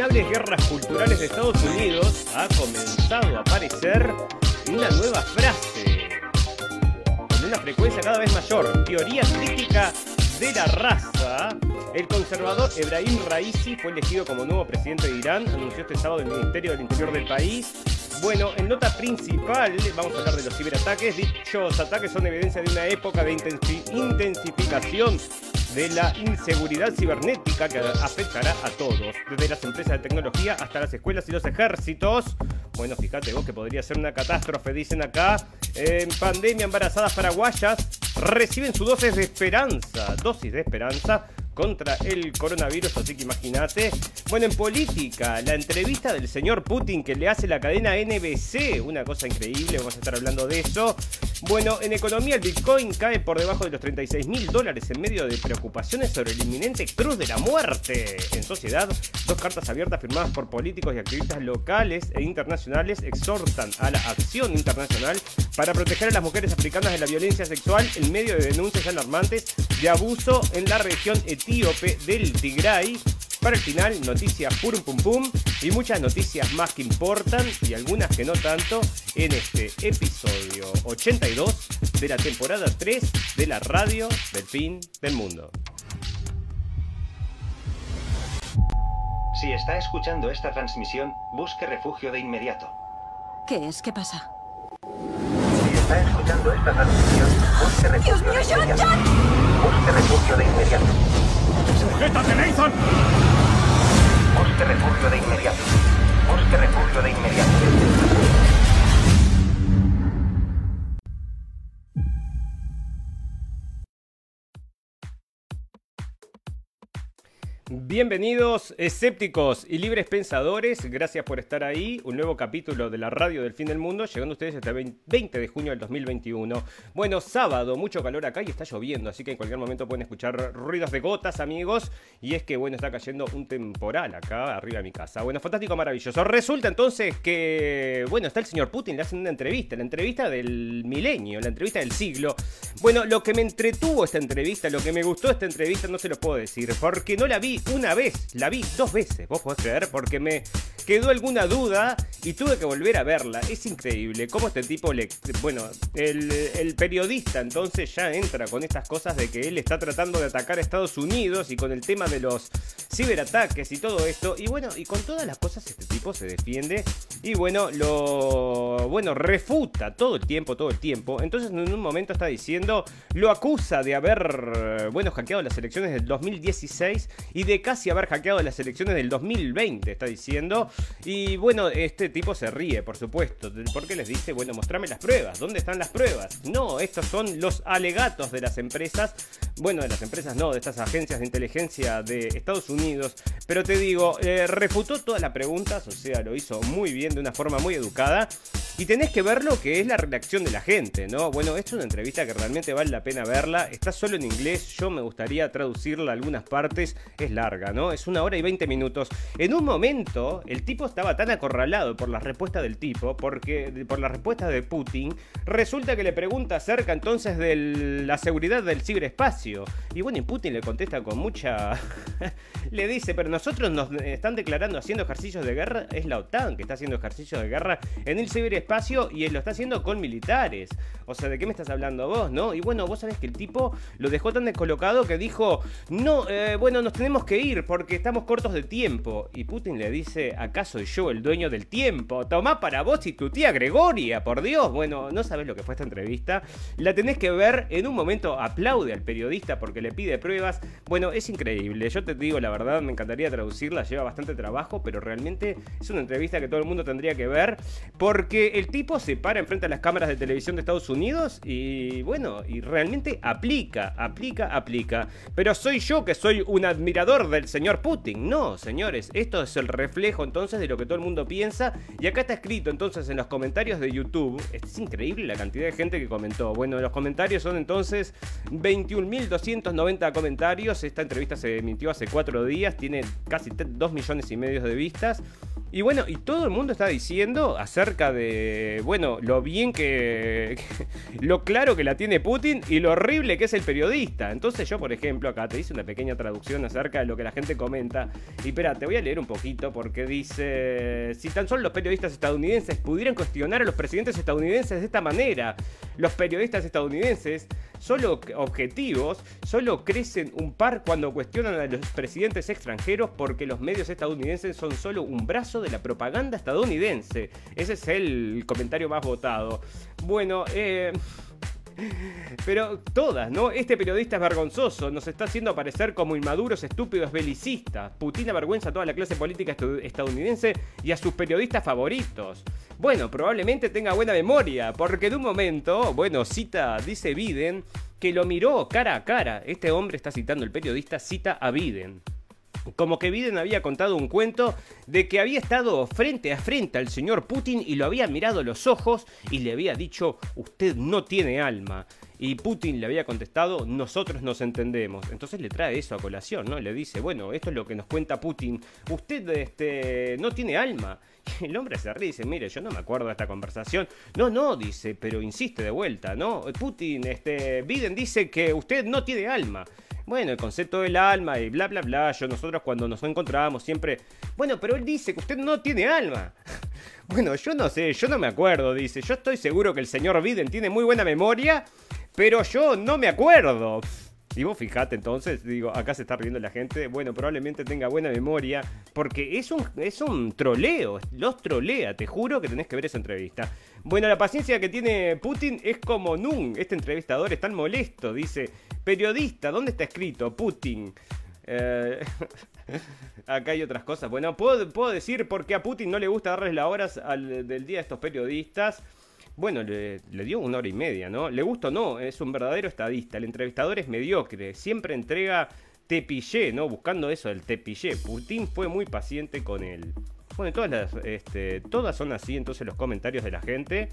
interminables guerras culturales de Estados Unidos ha comenzado a aparecer una nueva frase con una frecuencia cada vez mayor. Teoría crítica de la raza. El conservador Ebrahim Raisi fue elegido como nuevo presidente de Irán, anunció este sábado el Ministerio del Interior del país. Bueno, en nota principal vamos a hablar de los ciberataques. Dichos ataques son evidencia de una época de intensificación de la inseguridad cibernética que afectará a todos, desde las empresas de tecnología hasta las escuelas y los ejércitos. Bueno, fíjate vos que podría ser una catástrofe, dicen acá. En pandemia, embarazadas paraguayas reciben su dosis de esperanza, dosis de esperanza contra el coronavirus, así que imagínate. Bueno, en política, la entrevista del señor Putin que le hace la cadena NBC, una cosa increíble, vamos a estar hablando de eso. Bueno, en economía el Bitcoin cae por debajo de los 36 mil dólares en medio de preocupaciones sobre el inminente cruz de la muerte. En sociedad, dos cartas abiertas firmadas por políticos y activistas locales e internacionales exhortan a la acción internacional para proteger a las mujeres africanas de la violencia sexual en medio de denuncias alarmantes de abuso en la región etíope del Tigray. Para el final, noticias pum pum pum y muchas noticias más que importan y algunas que no tanto en este episodio 82 de la temporada 3 de la radio del fin del mundo. Si está escuchando esta transmisión, busque refugio de inmediato. ¿Qué es? ¿Qué pasa? Si está escuchando esta transmisión, busque refugio ¡Dios mío, de John, inmediato. John! Busque refugio de inmediato. ¡Sujétate, Nathan! Busque refugio de inmediato. Busque refugio de inmediato. Bienvenidos escépticos y libres pensadores, gracias por estar ahí, un nuevo capítulo de la radio del fin del mundo, llegando a ustedes hasta el 20 de junio del 2021. Bueno, sábado, mucho calor acá y está lloviendo, así que en cualquier momento pueden escuchar ruidos de gotas, amigos, y es que, bueno, está cayendo un temporal acá arriba de mi casa. Bueno, fantástico, maravilloso. Resulta entonces que, bueno, está el señor Putin, le hacen una entrevista, la entrevista del milenio, la entrevista del siglo. Bueno, lo que me entretuvo esta entrevista, lo que me gustó esta entrevista, no se lo puedo decir, porque no la vi una vez, la vi dos veces, vos podés creer, porque me quedó alguna duda y tuve que volver a verla. Es increíble cómo este tipo le... Bueno, el, periodista entonces ya entra con estas cosas de que él está tratando de atacar a Estados Unidos y con el tema de los ciberataques y todo esto. Y bueno, y con todas las cosas este tipo se defiende y bueno, lo... Bueno, refuta todo el tiempo, todo el tiempo. Entonces en un momento está diciendo, lo acusa de haber, bueno, hackeado las elecciones del 2016 y de casi haber hackeado las elecciones del 2020, está diciendo. Y bueno, este tipo se ríe, por supuesto, porque les dice, bueno, mostrame las pruebas, ¿dónde están las pruebas? No, estos son los alegatos de las empresas, bueno, de las empresas no, de estas agencias de inteligencia de Estados Unidos, pero te digo, eh, refutó todas las preguntas, o sea, lo hizo muy bien, de una forma muy educada, y tenés que ver lo que es la reacción de la gente, ¿no? Bueno, esto es una entrevista que realmente vale la pena verla, está solo en inglés, yo me gustaría traducirla a algunas partes, es larga, ¿no? Es una hora y 20 minutos. En un momento, el tipo estaba tan acorralado por la respuesta del tipo, porque por la respuesta de Putin, resulta que le pregunta acerca entonces de la seguridad del ciberespacio. Y bueno, y Putin le contesta con mucha... le dice, pero nosotros nos están declarando haciendo ejercicios de guerra, es la OTAN que está haciendo ejercicios de guerra en el ciberespacio y él lo está haciendo con militares. O sea, ¿de qué me estás hablando vos, no? Y bueno, vos sabés que el tipo lo dejó tan descolocado que dijo, no, eh, bueno, nos tenemos que ir porque estamos cortos de tiempo. Y Putin le dice, ¿acaso soy yo el dueño del tiempo? Tomá para vos y tu tía Gregoria, por Dios. Bueno, no sabés lo que fue esta entrevista. La tenés que ver, en un momento aplaude al periodista porque le pide pruebas. Bueno, es increíble. Yo te digo la verdad, me encantaría traducirla, lleva bastante trabajo, pero realmente es una entrevista que todo el mundo tendría que ver porque el tipo se para enfrente a las cámaras de televisión de Estados Unidos y bueno, y realmente aplica, aplica, aplica. Pero soy yo que soy un admirador del señor Putin. No, señores, esto es el reflejo entonces de lo que todo el mundo piensa. Y acá está escrito entonces en los comentarios de YouTube. Es increíble la cantidad de gente que comentó. Bueno, los comentarios son entonces 21.290 comentarios. Esta entrevista se emitió hace cuatro días, tiene casi 2 millones y medio de vistas. Y bueno, y todo el mundo está diciendo acerca de, bueno, lo bien que, lo claro que la tiene Putin y lo horrible que es el periodista. Entonces yo, por ejemplo, acá te hice una pequeña traducción acerca de lo que la gente comenta. Y espera, te voy a leer un poquito porque dice, si tan solo los periodistas estadounidenses pudieran cuestionar a los presidentes estadounidenses de esta manera, los periodistas estadounidenses solo objetivos, solo crecen un par cuando cuestionan a los presidentes extranjeros porque los medios estadounidenses son solo un brazo de la propaganda estadounidense. Ese es el comentario más votado. Bueno, eh... Pero todas, ¿no? Este periodista es vergonzoso, nos está haciendo aparecer como inmaduros, estúpidos, belicistas. Putin avergüenza a toda la clase política estadounidense y a sus periodistas favoritos. Bueno, probablemente tenga buena memoria, porque de un momento, bueno, cita, dice Biden, que lo miró cara a cara. Este hombre está citando, el periodista cita a Biden. Como que Biden había contado un cuento de que había estado frente a frente al señor Putin y lo había mirado a los ojos y le había dicho, usted no tiene alma. Y Putin le había contestado, nosotros nos entendemos. Entonces le trae eso a colación, ¿no? Le dice, bueno, esto es lo que nos cuenta Putin. Usted este, no tiene alma. el hombre se ríe y dice, mire, yo no me acuerdo de esta conversación. No, no, dice, pero insiste de vuelta, ¿no? Putin, este, Biden dice que usted no tiene alma. Bueno, el concepto del alma y bla, bla, bla. Yo, nosotros cuando nos encontramos siempre... Bueno, pero él dice que usted no tiene alma. Bueno, yo no sé, yo no me acuerdo, dice. Yo estoy seguro que el señor Biden tiene muy buena memoria, pero yo no me acuerdo. Y vos fijate entonces, digo, acá se está riendo la gente, bueno, probablemente tenga buena memoria, porque es un, es un troleo, los trolea, te juro que tenés que ver esa entrevista. Bueno, la paciencia que tiene Putin es como Nun, este entrevistador es tan molesto, dice, periodista, ¿dónde está escrito? Putin. Eh, acá hay otras cosas. Bueno, puedo, puedo decir por qué a Putin no le gusta darles las horas del día a estos periodistas. Bueno, le, dio una hora y media, ¿no? Le gusta o no, es un verdadero estadista. El entrevistador es mediocre, siempre entrega tepillé, ¿no? Buscando eso del tepillé. Putin fue muy paciente con él. Bueno, todas, las, este, todas son así, entonces los comentarios de la gente.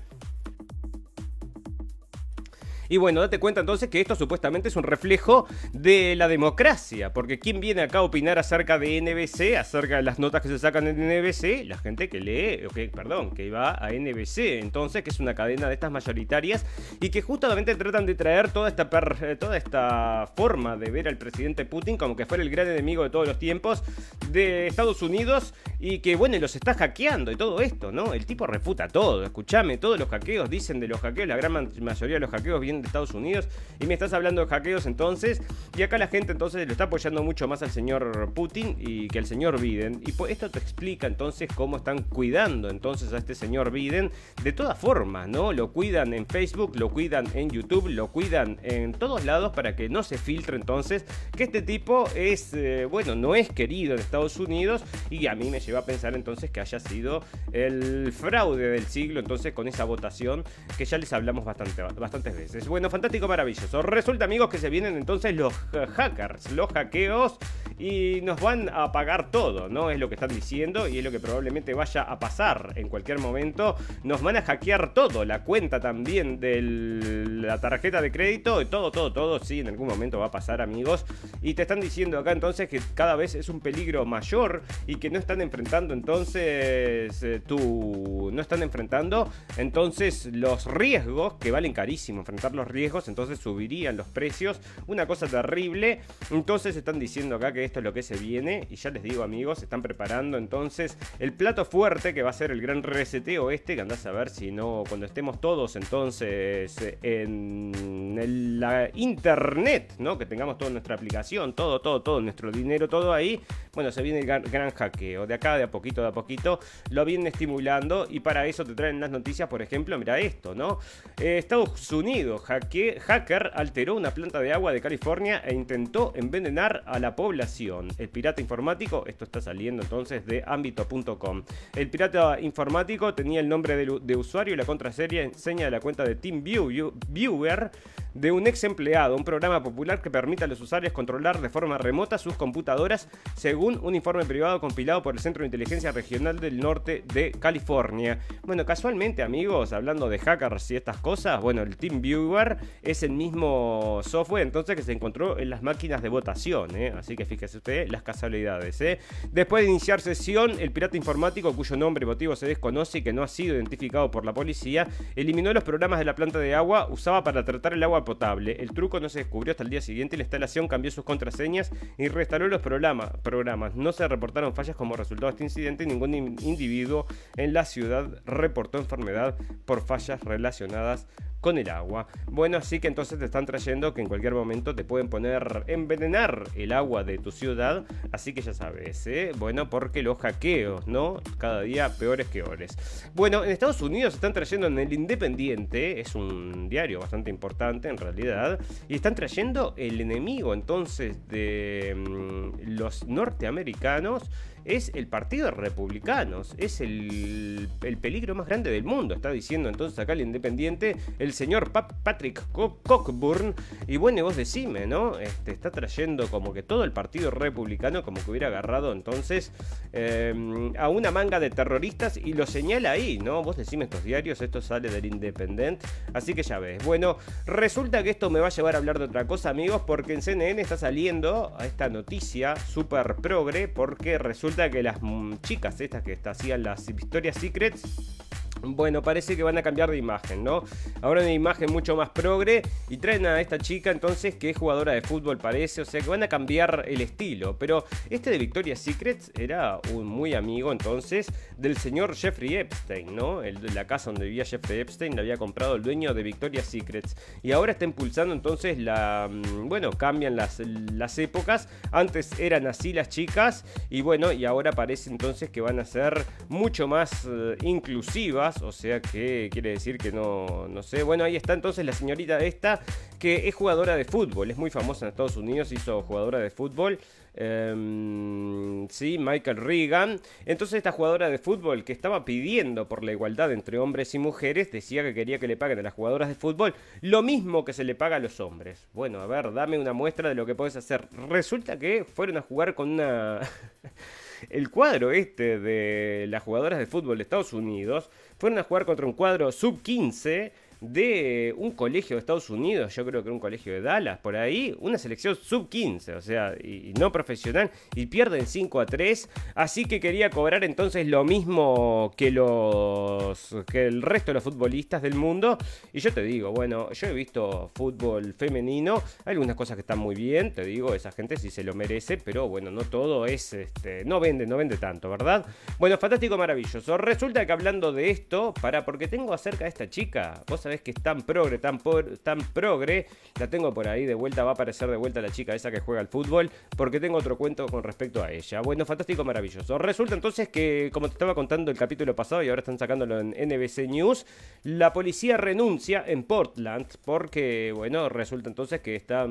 Y bueno, date cuenta entonces que esto supuestamente es un reflejo de la democracia, porque ¿quién viene acá a opinar acerca de NBC, acerca de las notas que se sacan en NBC? La gente que lee, okay, perdón, que va a NBC, entonces, que es una cadena de estas mayoritarias y que justamente tratan de traer toda esta, eh, toda esta forma de ver al presidente Putin como que fuera el gran enemigo de todos los tiempos de Estados Unidos y que, bueno, los está hackeando y todo esto, ¿no? El tipo refuta todo, escúchame, todos los hackeos dicen de los hackeos, la gran mayoría de los hackeos vienen de Estados Unidos y me estás hablando de hackeos entonces. Y acá la gente entonces lo está apoyando mucho más al señor Putin y que al señor Biden. Y pues esto te explica entonces cómo están cuidando entonces a este señor Biden de todas formas, ¿no? Lo cuidan en Facebook, lo cuidan en YouTube, lo cuidan en todos lados para que no se filtre entonces que este tipo es, eh, bueno, no es querido en Estados Unidos y a mí me lleva a pensar entonces que haya sido el fraude del siglo entonces con esa votación que ya les hablamos bastante, bastantes veces. Bueno, fantástico, maravilloso. Resulta, amigos, que se vienen entonces los hackers, los hackeos, y nos van a pagar todo, ¿no? Es lo que están diciendo y es lo que probablemente vaya a pasar en cualquier momento. Nos van a hackear todo, la cuenta también de la tarjeta de crédito, todo, todo, todo, sí, en algún momento va a pasar, amigos. Y te están diciendo acá entonces que cada vez es un peligro mayor y que no están enfrentando entonces eh, tu... no están enfrentando entonces los riesgos que valen carísimo enfrentar los riesgos entonces subirían los precios. Una cosa terrible. Entonces están diciendo acá que esto es lo que se viene. Y ya les digo, amigos, están preparando entonces el plato fuerte que va a ser el gran reseteo este. Que andás a ver si no, cuando estemos todos entonces en la internet, ¿no? Que tengamos toda nuestra aplicación, todo, todo, todo, nuestro dinero, todo ahí. Bueno, se viene el gran, hackeo. De acá, de a poquito, de a poquito, lo vienen estimulando. Y para eso te traen las noticias, por ejemplo, mira esto, ¿no? Eh, Estados Unidos hackea hacker alteró una planta de agua de California e intentó envenenar a la población. El pirata informático, esto está saliendo entonces de ámbito.com. El pirata informático tenía el nombre de, usuario y la contraseña de la cuenta de TeamViewer de un ex empleado, un programa popular que permite a los usuarios controlar de forma remota sus computadoras, según un informe privado compilado por el Centro de Inteligencia Regional del Norte de California. Bueno, casualmente, amigos, hablando de hackers y estas cosas, bueno, el TeamViewer es el mismo software entonces que se encontró en las máquinas de votación, ¿eh? así que fíjese usted las casualidades. ¿eh? Después de iniciar sesión, el pirata informático, cuyo nombre y motivo se desconoce y que no ha sido identificado por la policía, eliminó los programas de la planta de agua usaba para tratar el agua potable. El truco no se descubrió hasta el día siguiente y la instalación cambió sus contraseñas y reinstaló los programas. programas. No se reportaron fallas como resultado de este incidente ningún individuo en la ciudad reportó enfermedad por fallas relacionadas con el agua. Bueno, así que entonces te están trayendo que en cualquier momento te pueden poner envenenar el agua de tu ciudad. Así que ya sabes, ¿eh? Bueno, porque los hackeos, ¿no? Cada día peores que ores. Bueno, en Estados Unidos están trayendo en el Independiente, es un diario bastante importante en realidad, y están trayendo el enemigo entonces de mm, los norteamericanos es el Partido de Republicanos, es el, peligro más grande del mundo, está diciendo entonces acá el Independiente, el señor Patrick Cockburn, y bueno, vos decime, ¿no? Este, está trayendo como que todo el Partido Republicano como que hubiera agarrado entonces em, a una manga de terroristas y lo señala ahí, ¿no? Vos decime estos diarios, esto sale del Independent, así que ya ves. Bueno, resulta que esto me va a llevar a hablar de otra cosa, amigos, porque en CNN está saliendo esta noticia super progre, porque resulta que las mm, chicas estas que hacían las Victoria's Secrets bueno, parece que van a cambiar de imagen, ¿no? Ahora una imagen mucho más progre y traen a esta chica entonces que es jugadora de fútbol parece, o sea que van a cambiar el estilo. Pero este de Victoria's Secrets era un muy amigo entonces del señor Jeffrey Epstein, ¿no? La casa donde vivía Jeffrey Epstein la había comprado el dueño de Victoria's Secrets. Y ahora está impulsando entonces la... Mm, bueno, cambian las, las épocas. Antes eran así las chicas y bueno, y ahora parece entonces que van a ser mucho más eh, inclusivas o sea que quiere decir que no, no sé. Bueno, ahí está entonces la señorita esta, que es jugadora de fútbol, es muy famosa en Estados Unidos, hizo jugadora de fútbol. Em, sí, Michael Reagan. Entonces esta jugadora de fútbol que estaba pidiendo por la igualdad entre hombres y mujeres decía que quería que le paguen a las jugadoras de fútbol lo mismo que se le paga a los hombres. Bueno, a ver, dame una muestra de lo que puedes hacer. Resulta que fueron a jugar con una... el cuadro este de las jugadoras de fútbol de Estados Unidos fueron a jugar contra un cuadro sub 15 de un colegio de Estados Unidos, yo creo que era un colegio de Dallas, por ahí, una selección sub-15, o sea, y, no profesional, y pierden 5 a 3, así que quería cobrar entonces lo mismo que los que el resto de los futbolistas del mundo, y yo te digo, bueno, yo he visto fútbol femenino, hay algunas cosas que están muy bien, te digo, esa gente sí se lo merece, pero bueno, no todo es, este, no vende, no vende tanto, ¿verdad? Bueno, fantástico, maravilloso. Resulta que hablando de esto, para, porque tengo acerca de esta chica, vos sabés que es tan progre, tan, tan progre. La tengo por ahí de vuelta, va a aparecer de vuelta la chica esa que juega al fútbol, porque tengo otro cuento con respecto a ella. Bueno, fantástico, maravilloso. Resulta entonces que, como te estaba contando el capítulo pasado y ahora están sacándolo en NBC News, la policía renuncia en Portland porque, bueno, resulta entonces que está...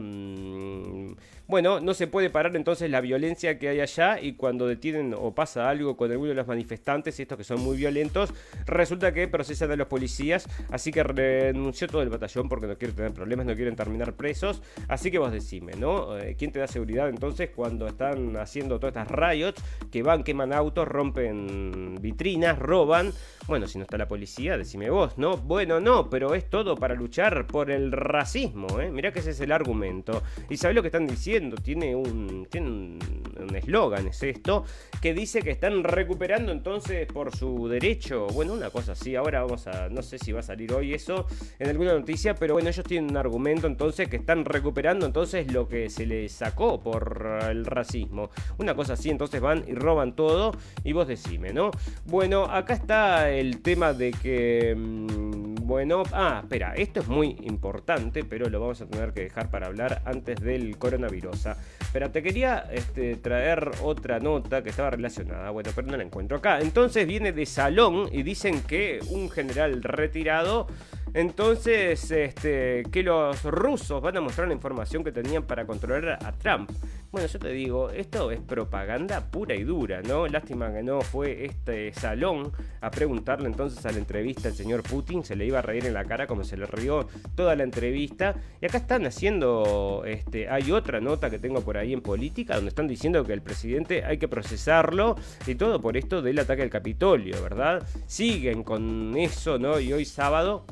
bueno, no se puede parar entonces la violencia que hay allá y cuando detienen o pasa algo con alguno de los manifestantes, estos que son muy violentos, resulta que procesan a los policías, así que denunció todo el batallón porque no quiere tener problemas, no quieren terminar presos. Así que vos decime, ¿no? Eh, ¿Quién te da seguridad entonces cuando están haciendo todas estas riots que van, queman autos, rompen vitrinas, roban? Bueno, si no está la policía, decime vos, ¿no? Bueno, no, pero es todo para luchar por el racismo, ¿eh? Mirá que ese es el argumento. ¿Y sabés lo que están diciendo? Tiene un tiene un eslogan, es esto, que dice que están recuperando entonces por su derecho. Bueno, una cosa así, ahora vamos a, no sé si va a salir hoy eso, en alguna noticia, pero bueno, ellos tienen un argumento entonces que están recuperando entonces lo que se les sacó por el racismo. Una cosa así, entonces van y roban todo y vos decime, ¿no? Bueno, acá está el tema de que... Mm, bueno, ah, espera, esto es muy importante, pero lo vamos a tener que dejar para hablar antes del coronavirus. Pero te quería este, traer otra nota que estaba relacionada, bueno, pero no la encuentro acá. Entonces viene de Salón y dicen que un general retirado Entonces, este, que los rusos van a mostrar la información que tenían para controlar a Trump. Bueno, yo te digo, esto es propaganda pura y dura, ¿no? Lástima que no fue este salón a preguntarle entonces a la entrevista al señor Putin, se le iba a reír en la cara como se le rió toda la entrevista. Y acá están haciendo, este, hay otra nota que tengo por ahí en política donde están diciendo que el presidente hay que procesarlo y todo por esto del ataque al Capitolio, ¿verdad? Siguen con eso, ¿no? Y hoy sábado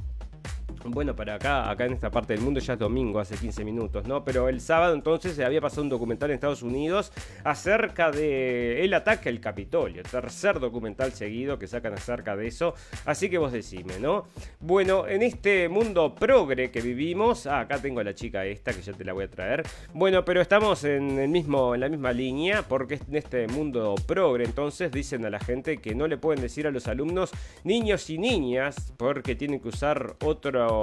bueno, para acá, acá en esta parte del mundo ya es domingo, hace 15 minutos, ¿no? Pero el sábado entonces se había pasado un documental en Estados Unidos acerca de el ataque al Capitolio. Tercer documental seguido que sacan acerca de eso. Así que vos decime, ¿no? Bueno, en este mundo progre que vivimos, ah, acá tengo a la chica esta que ya te la voy a traer. Bueno, pero estamos en el mismo, en la misma línea, porque en este mundo progre, entonces dicen a la gente que no le pueden decir a los alumnos niños y niñas, porque tienen que usar otro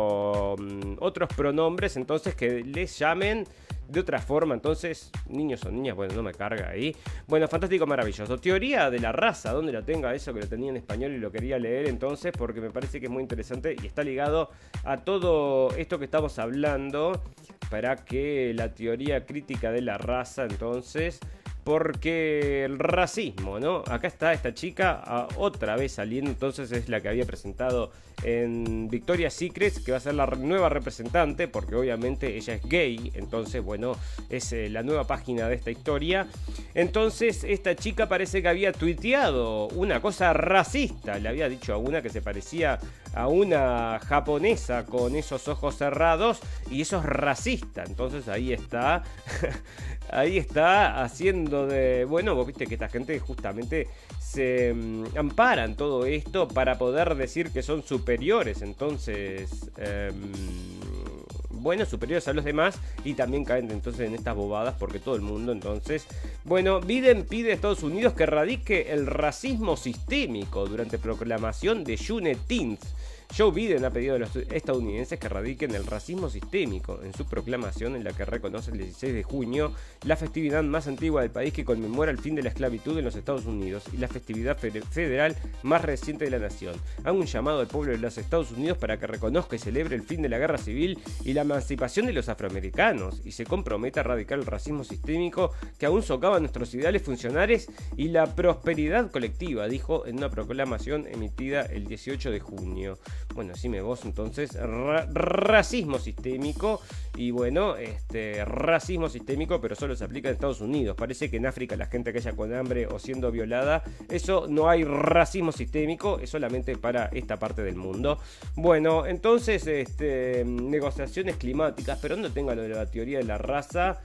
Mm, otros pronombres, entonces que les llamen de otra forma. Entonces, niños o niñas, bueno, no me carga ahí. Bueno, fantástico, maravilloso. Teoría de la raza, donde lo tenga eso que lo tenía en español y lo quería leer entonces, porque me parece que es muy interesante y está ligado a todo esto que estamos hablando para que la teoría crítica de la raza, entonces porque el racismo, ¿no? Acá está esta chica otra vez saliendo, entonces es la que había presentado en Victoria's Secret, que va a ser la nueva representante, porque obviamente ella es gay, entonces bueno, es eh, la nueva página de esta historia. Entonces esta chica parece que había tuiteado una cosa racista, le había dicho a una que se parecía a una japonesa con esos ojos cerrados y eso es racista, entonces ahí está ahí está haciendo de. Bueno, vos viste que esta gente justamente se mm, amparan todo esto para poder decir que son superiores. Entonces. Em, bueno, superiores a los demás y también caen entonces en estas bobadas porque todo el mundo entonces... Bueno, Biden pide a Estados Unidos que radique el racismo sistémico durante proclamación de Juneteenth. Joe Biden ha pedido a los estadounidenses que radiquen el racismo sistémico en su proclamación en la que reconoce el 16 de junio la festividad más antigua del país que conmemora el fin de la esclavitud en los Estados Unidos y la festividad federal más reciente de la nación. Hago un llamado al pueblo de los Estados Unidos para que reconozca y celebre el fin de la guerra civil y la emancipación de los afroamericanos y se comprometa a erradicar el racismo sistémico que aún socava nuestros ideales funcionales y la prosperidad colectiva, dijo en una proclamación emitida el 18 de junio. Bueno, me vos entonces, racismo sistémico. Y bueno, este racismo sistémico, pero solo se aplica en Estados Unidos. Parece que en África la gente que con hambre o siendo violada, eso no hay racismo sistémico, es solamente para esta parte del mundo. Bueno, entonces, este, negociaciones climáticas, pero no tenga lo de la teoría de la raza.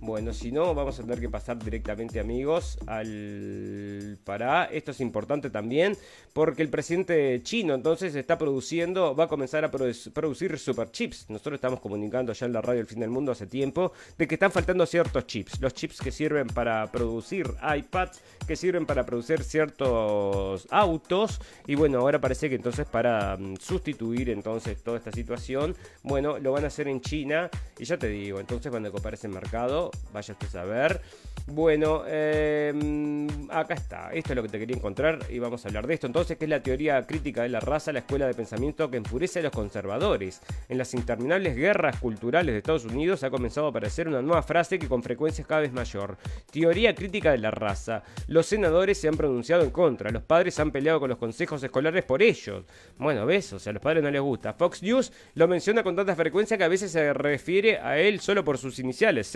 Bueno, si no, vamos a tener que pasar directamente, amigos, al Pará. Esto es importante también porque el presidente chino entonces está produciendo, va a comenzar a producir super chips. Nosotros estamos comunicando ya en la radio El Fin del Mundo hace tiempo de que están faltando ciertos chips. Los chips que sirven para producir iPads, que sirven para producir ciertos autos. Y bueno, ahora parece que entonces para mm, sustituir entonces toda esta situación, bueno, lo van a hacer en China. Y ya te digo, entonces van a copar ese mercado vaya usted a ver. Bueno, em, acá está. Esto es lo que te quería encontrar y vamos a hablar de esto. Entonces, ¿qué es la teoría crítica de la raza, la escuela de pensamiento que enfurece a los conservadores? En las interminables guerras culturales de Estados Unidos ha comenzado a aparecer una nueva frase que con frecuencia es cada vez mayor. Teoría crítica de la raza. Los senadores se han pronunciado en contra. Los padres han peleado con los consejos escolares por ellos. Bueno, ves, o sea, a los padres no les gusta. Fox News lo menciona con tanta frecuencia que a veces se refiere a él solo por sus iniciales,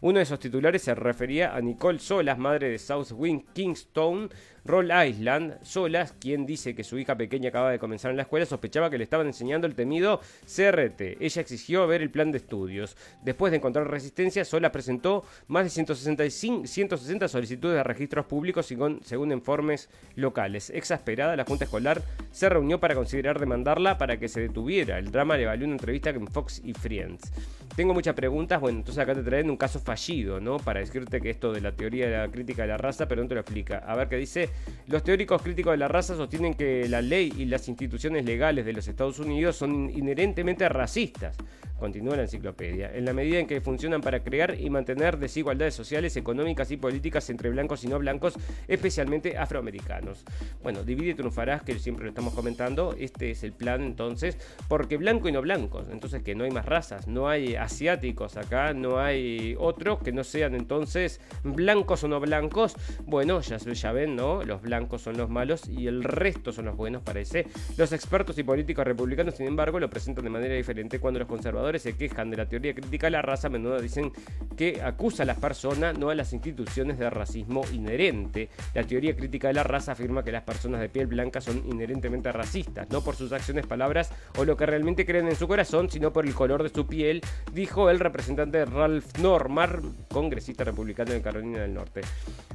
Uno de esos titulares se refería a Nicole Solas, madre de South Wing Kingston, Rhode Island. Solas, quien dice que su hija pequeña acaba de comenzar en la escuela, sospechaba que le estaban enseñando el temido CRT. Ella exigió ver el plan de estudios. Después de encontrar resistencia, Solas presentó más de 165, 160 solicitudes de registros públicos según informes locales. Exasperada, la Junta Escolar se reunió para considerar demandarla para que se detuviera. El drama le valió una entrevista con Fox y Friends. Tengo muchas preguntas, bueno, entonces acá te traen un caso fallido, ¿no? Para decirte que esto de la teoría de la crítica de la raza, pero no te lo explica. A ver qué dice. Los teóricos críticos de la raza sostienen que la ley y las instituciones legales de los Estados Unidos son inherentemente racistas Continúa la enciclopedia. En la medida en que funcionan para crear y mantener desigualdades sociales, económicas y políticas entre blancos y no blancos, especialmente afroamericanos. Bueno, divide y triunfarás, que siempre lo estamos comentando. Este es el plan entonces, porque blanco y no blancos. Entonces que no hay más razas, no hay asiáticos acá, no hay otros que no sean entonces blancos o no blancos. Bueno, ya, ya ven, ¿no? Los blancos son los malos y el resto son los buenos, parece. Los expertos y políticos republicanos, sin embargo, lo presentan de manera diferente cuando los conservadores se quejan de la teoría crítica la raza, a menudo dicen que acusa a las personas, no a las instituciones de racismo inherente. La teoría crítica de la raza afirma que las personas de piel blanca son inherentemente racistas, no por sus acciones, palabras o lo que realmente creen en su corazón, sino por el color de su piel, dijo el representante Ralph Normar, congresista republicano de Carolina del Norte,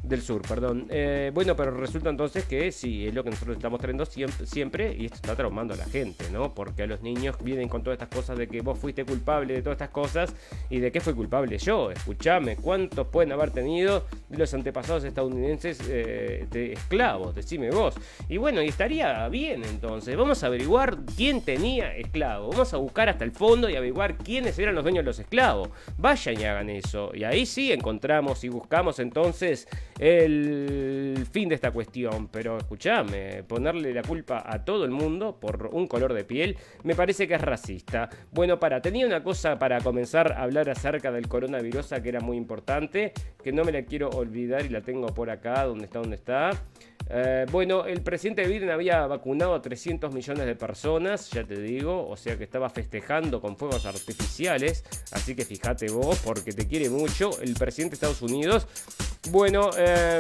del Sur, perdón. Eh, bueno, pero resulta entonces que sí, es lo que nosotros estamos trayendo siempre, y esto está traumando a la gente, ¿no? Porque los niños vienen con todas estas cosas de que vos fuiste culpable de todas estas cosas y de qué fue culpable yo. Escúchame, ¿cuántos pueden haber tenido los antepasados estadounidenses eh, de esclavos? Decime vos. Y bueno, y estaría bien entonces. Vamos a averiguar quién tenía esclavos. Vamos a buscar hasta el fondo y averiguar quiénes eran los dueños de los esclavos. Vayan y hagan eso. Y ahí sí encontramos y buscamos entonces el fin de esta cuestión. Pero escúchame, ponerle la culpa a todo el mundo por un color de piel me parece que es racista. Bueno, para, tenía una cosa para comenzar a hablar acerca del coronavirus que era muy importante, que no me la quiero olvidar y la tengo por acá, donde está, donde está. Eh, bueno, el presidente Biden había vacunado a 300 millones de personas, ya te digo, o sea que estaba festejando con fuegos artificiales, así que fíjate vos, porque te quiere mucho el presidente de Estados Unidos. Bueno, eh,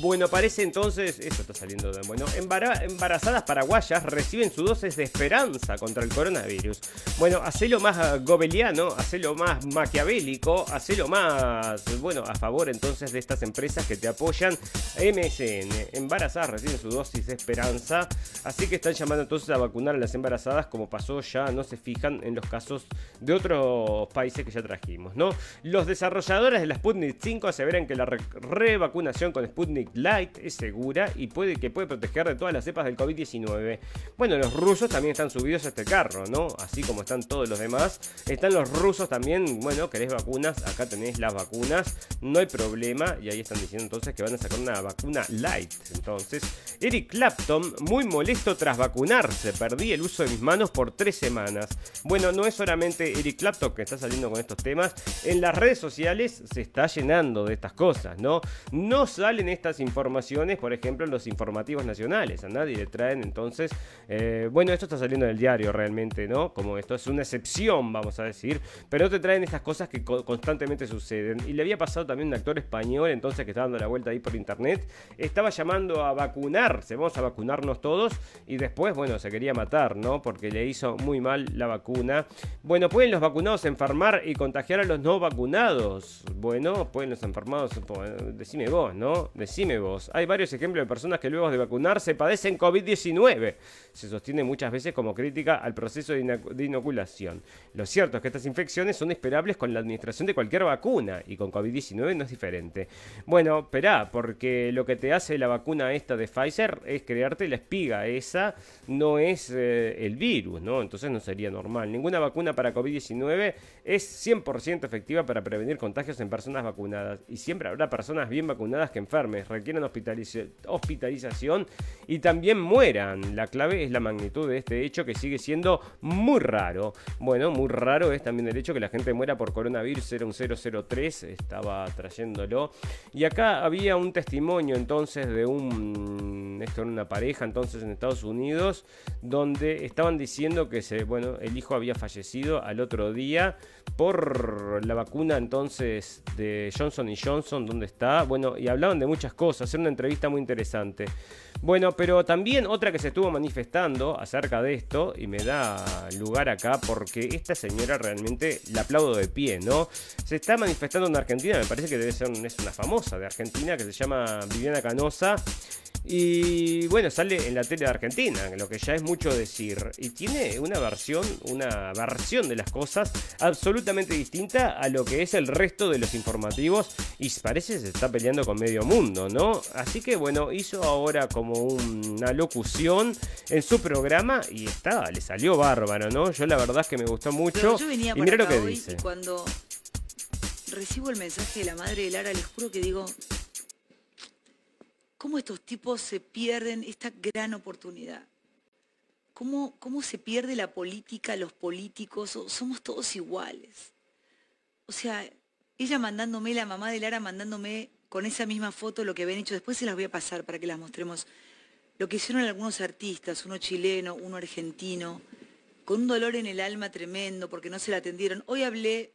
bueno, parece entonces, esto está saliendo de bueno, embarazadas paraguayas reciben su dosis de esperanza contra el coronavirus. Bueno, hacelo más gobeliano, hacelo más maquiavélico, hacelo más, bueno, a favor entonces de estas empresas que te apoyan. MSN, embarazadas reciben su dosis de esperanza, así que están llamando entonces a vacunar a las embarazadas como pasó ya, no se fijan en los casos de otros países que ya trajimos, ¿no? Los desarrolladores de la Sputnik 5 aseveran que la revacunación con Sputnik Light es segura y puede que puede proteger de todas las cepas del COVID-19. Bueno, los rusos también están subidos a este carro, ¿no? Así como están todos los demás. Están los rusos también, bueno, querés vacunas, acá tenéis las vacunas, no hay problema. Y ahí están diciendo entonces que van a sacar una vacuna light. Entonces, Eric Clapton, muy molesto tras vacunarse, perdí el uso de mis manos por tres semanas. Bueno, no es solamente Eric Clapton que está saliendo con estos temas, en las redes sociales se está llenando de estas cosas, ¿no? No salen estas informaciones, por ejemplo, en los informativos nacionales. A nadie le traen entonces, eh, bueno, esto está saliendo del diario realmente, ¿no? Como esto es una excepción, vamos a decir, pero no te traen estas cosas que constantemente suceden. Y le había pasado también un actor español, entonces, que estaba dando la vuelta ahí por internet, estaba llamando a vacunarse, vamos a vacunarnos todos, y después, bueno, se quería matar, ¿no? Porque le hizo muy mal la vacuna. Bueno, ¿pueden los vacunados enfermar y contagiar a los no vacunados? Bueno, pueden los enfermados, decime vos, ¿no? Decime vos. Hay varios ejemplos de personas que luego de vacunarse padecen COVID-19. Se sostiene muchas veces como crítica al proceso de inoculación. Lo cierto es que estas infecciones son esperables con la administración de cualquier vacuna y con COVID-19 no es diferente. Bueno, esperá, porque lo que te hace la vacuna esta de Pfizer es crearte la espiga. Esa no es eh, el virus, ¿no? Entonces no sería normal. Ninguna vacuna para COVID-19 es 100% efectiva para prevenir contagios en personas vacunadas. Y siempre habrá personas bien vacunadas que enfermen requieren hospitalización y también mueran. La clave es la magnitud de este hecho que sigue siendo muy raro. Bueno, muy raro es también el hecho que la gente muera por coronavirus, era un 003, estaba trayéndolo. Y acá había un testimonio entonces de un, esto era una pareja entonces en Estados Unidos, donde estaban diciendo que bueno, el hijo había fallecido al otro día por la vacuna entonces de Johnson y Johnson, donde está, bueno, y hablaban de muchas cosas, era una entrevista muy interesante. Bueno, pero también otra que se estuvo manifestando acerca de esto, y me da lugar acá porque esta señora realmente la aplaudo de pie, ¿no? Se está manifestando en Argentina, me parece que debe ser es una famosa de Argentina que se llama Viviana Canosa Y bueno, sale en la tele de Argentina, lo que ya es mucho decir. Y tiene una versión, una versión de las cosas absolutamente distinta a lo que es el resto de los informativos. Y parece que se está peleando con medio mundo, ¿no? Así que bueno, hizo ahora como una locución en su programa y está, le salió bárbaro, ¿no? Yo la verdad es que me gustó mucho. y mira lo que dice. cuando recibo el mensaje de la madre de Lara, les juro que digo, ¿cómo estos tipos se pierden esta gran oportunidad? ¿Cómo, cómo se pierde la política, los políticos? Somos todos iguales. O sea, ella mandándome, la mamá de Lara mandándome con esa misma foto lo que habían hecho, después se las voy a pasar para que las mostremos. Lo que hicieron algunos artistas, uno chileno, uno argentino, con un dolor en el alma tremendo porque no se la atendieron. Hoy hablé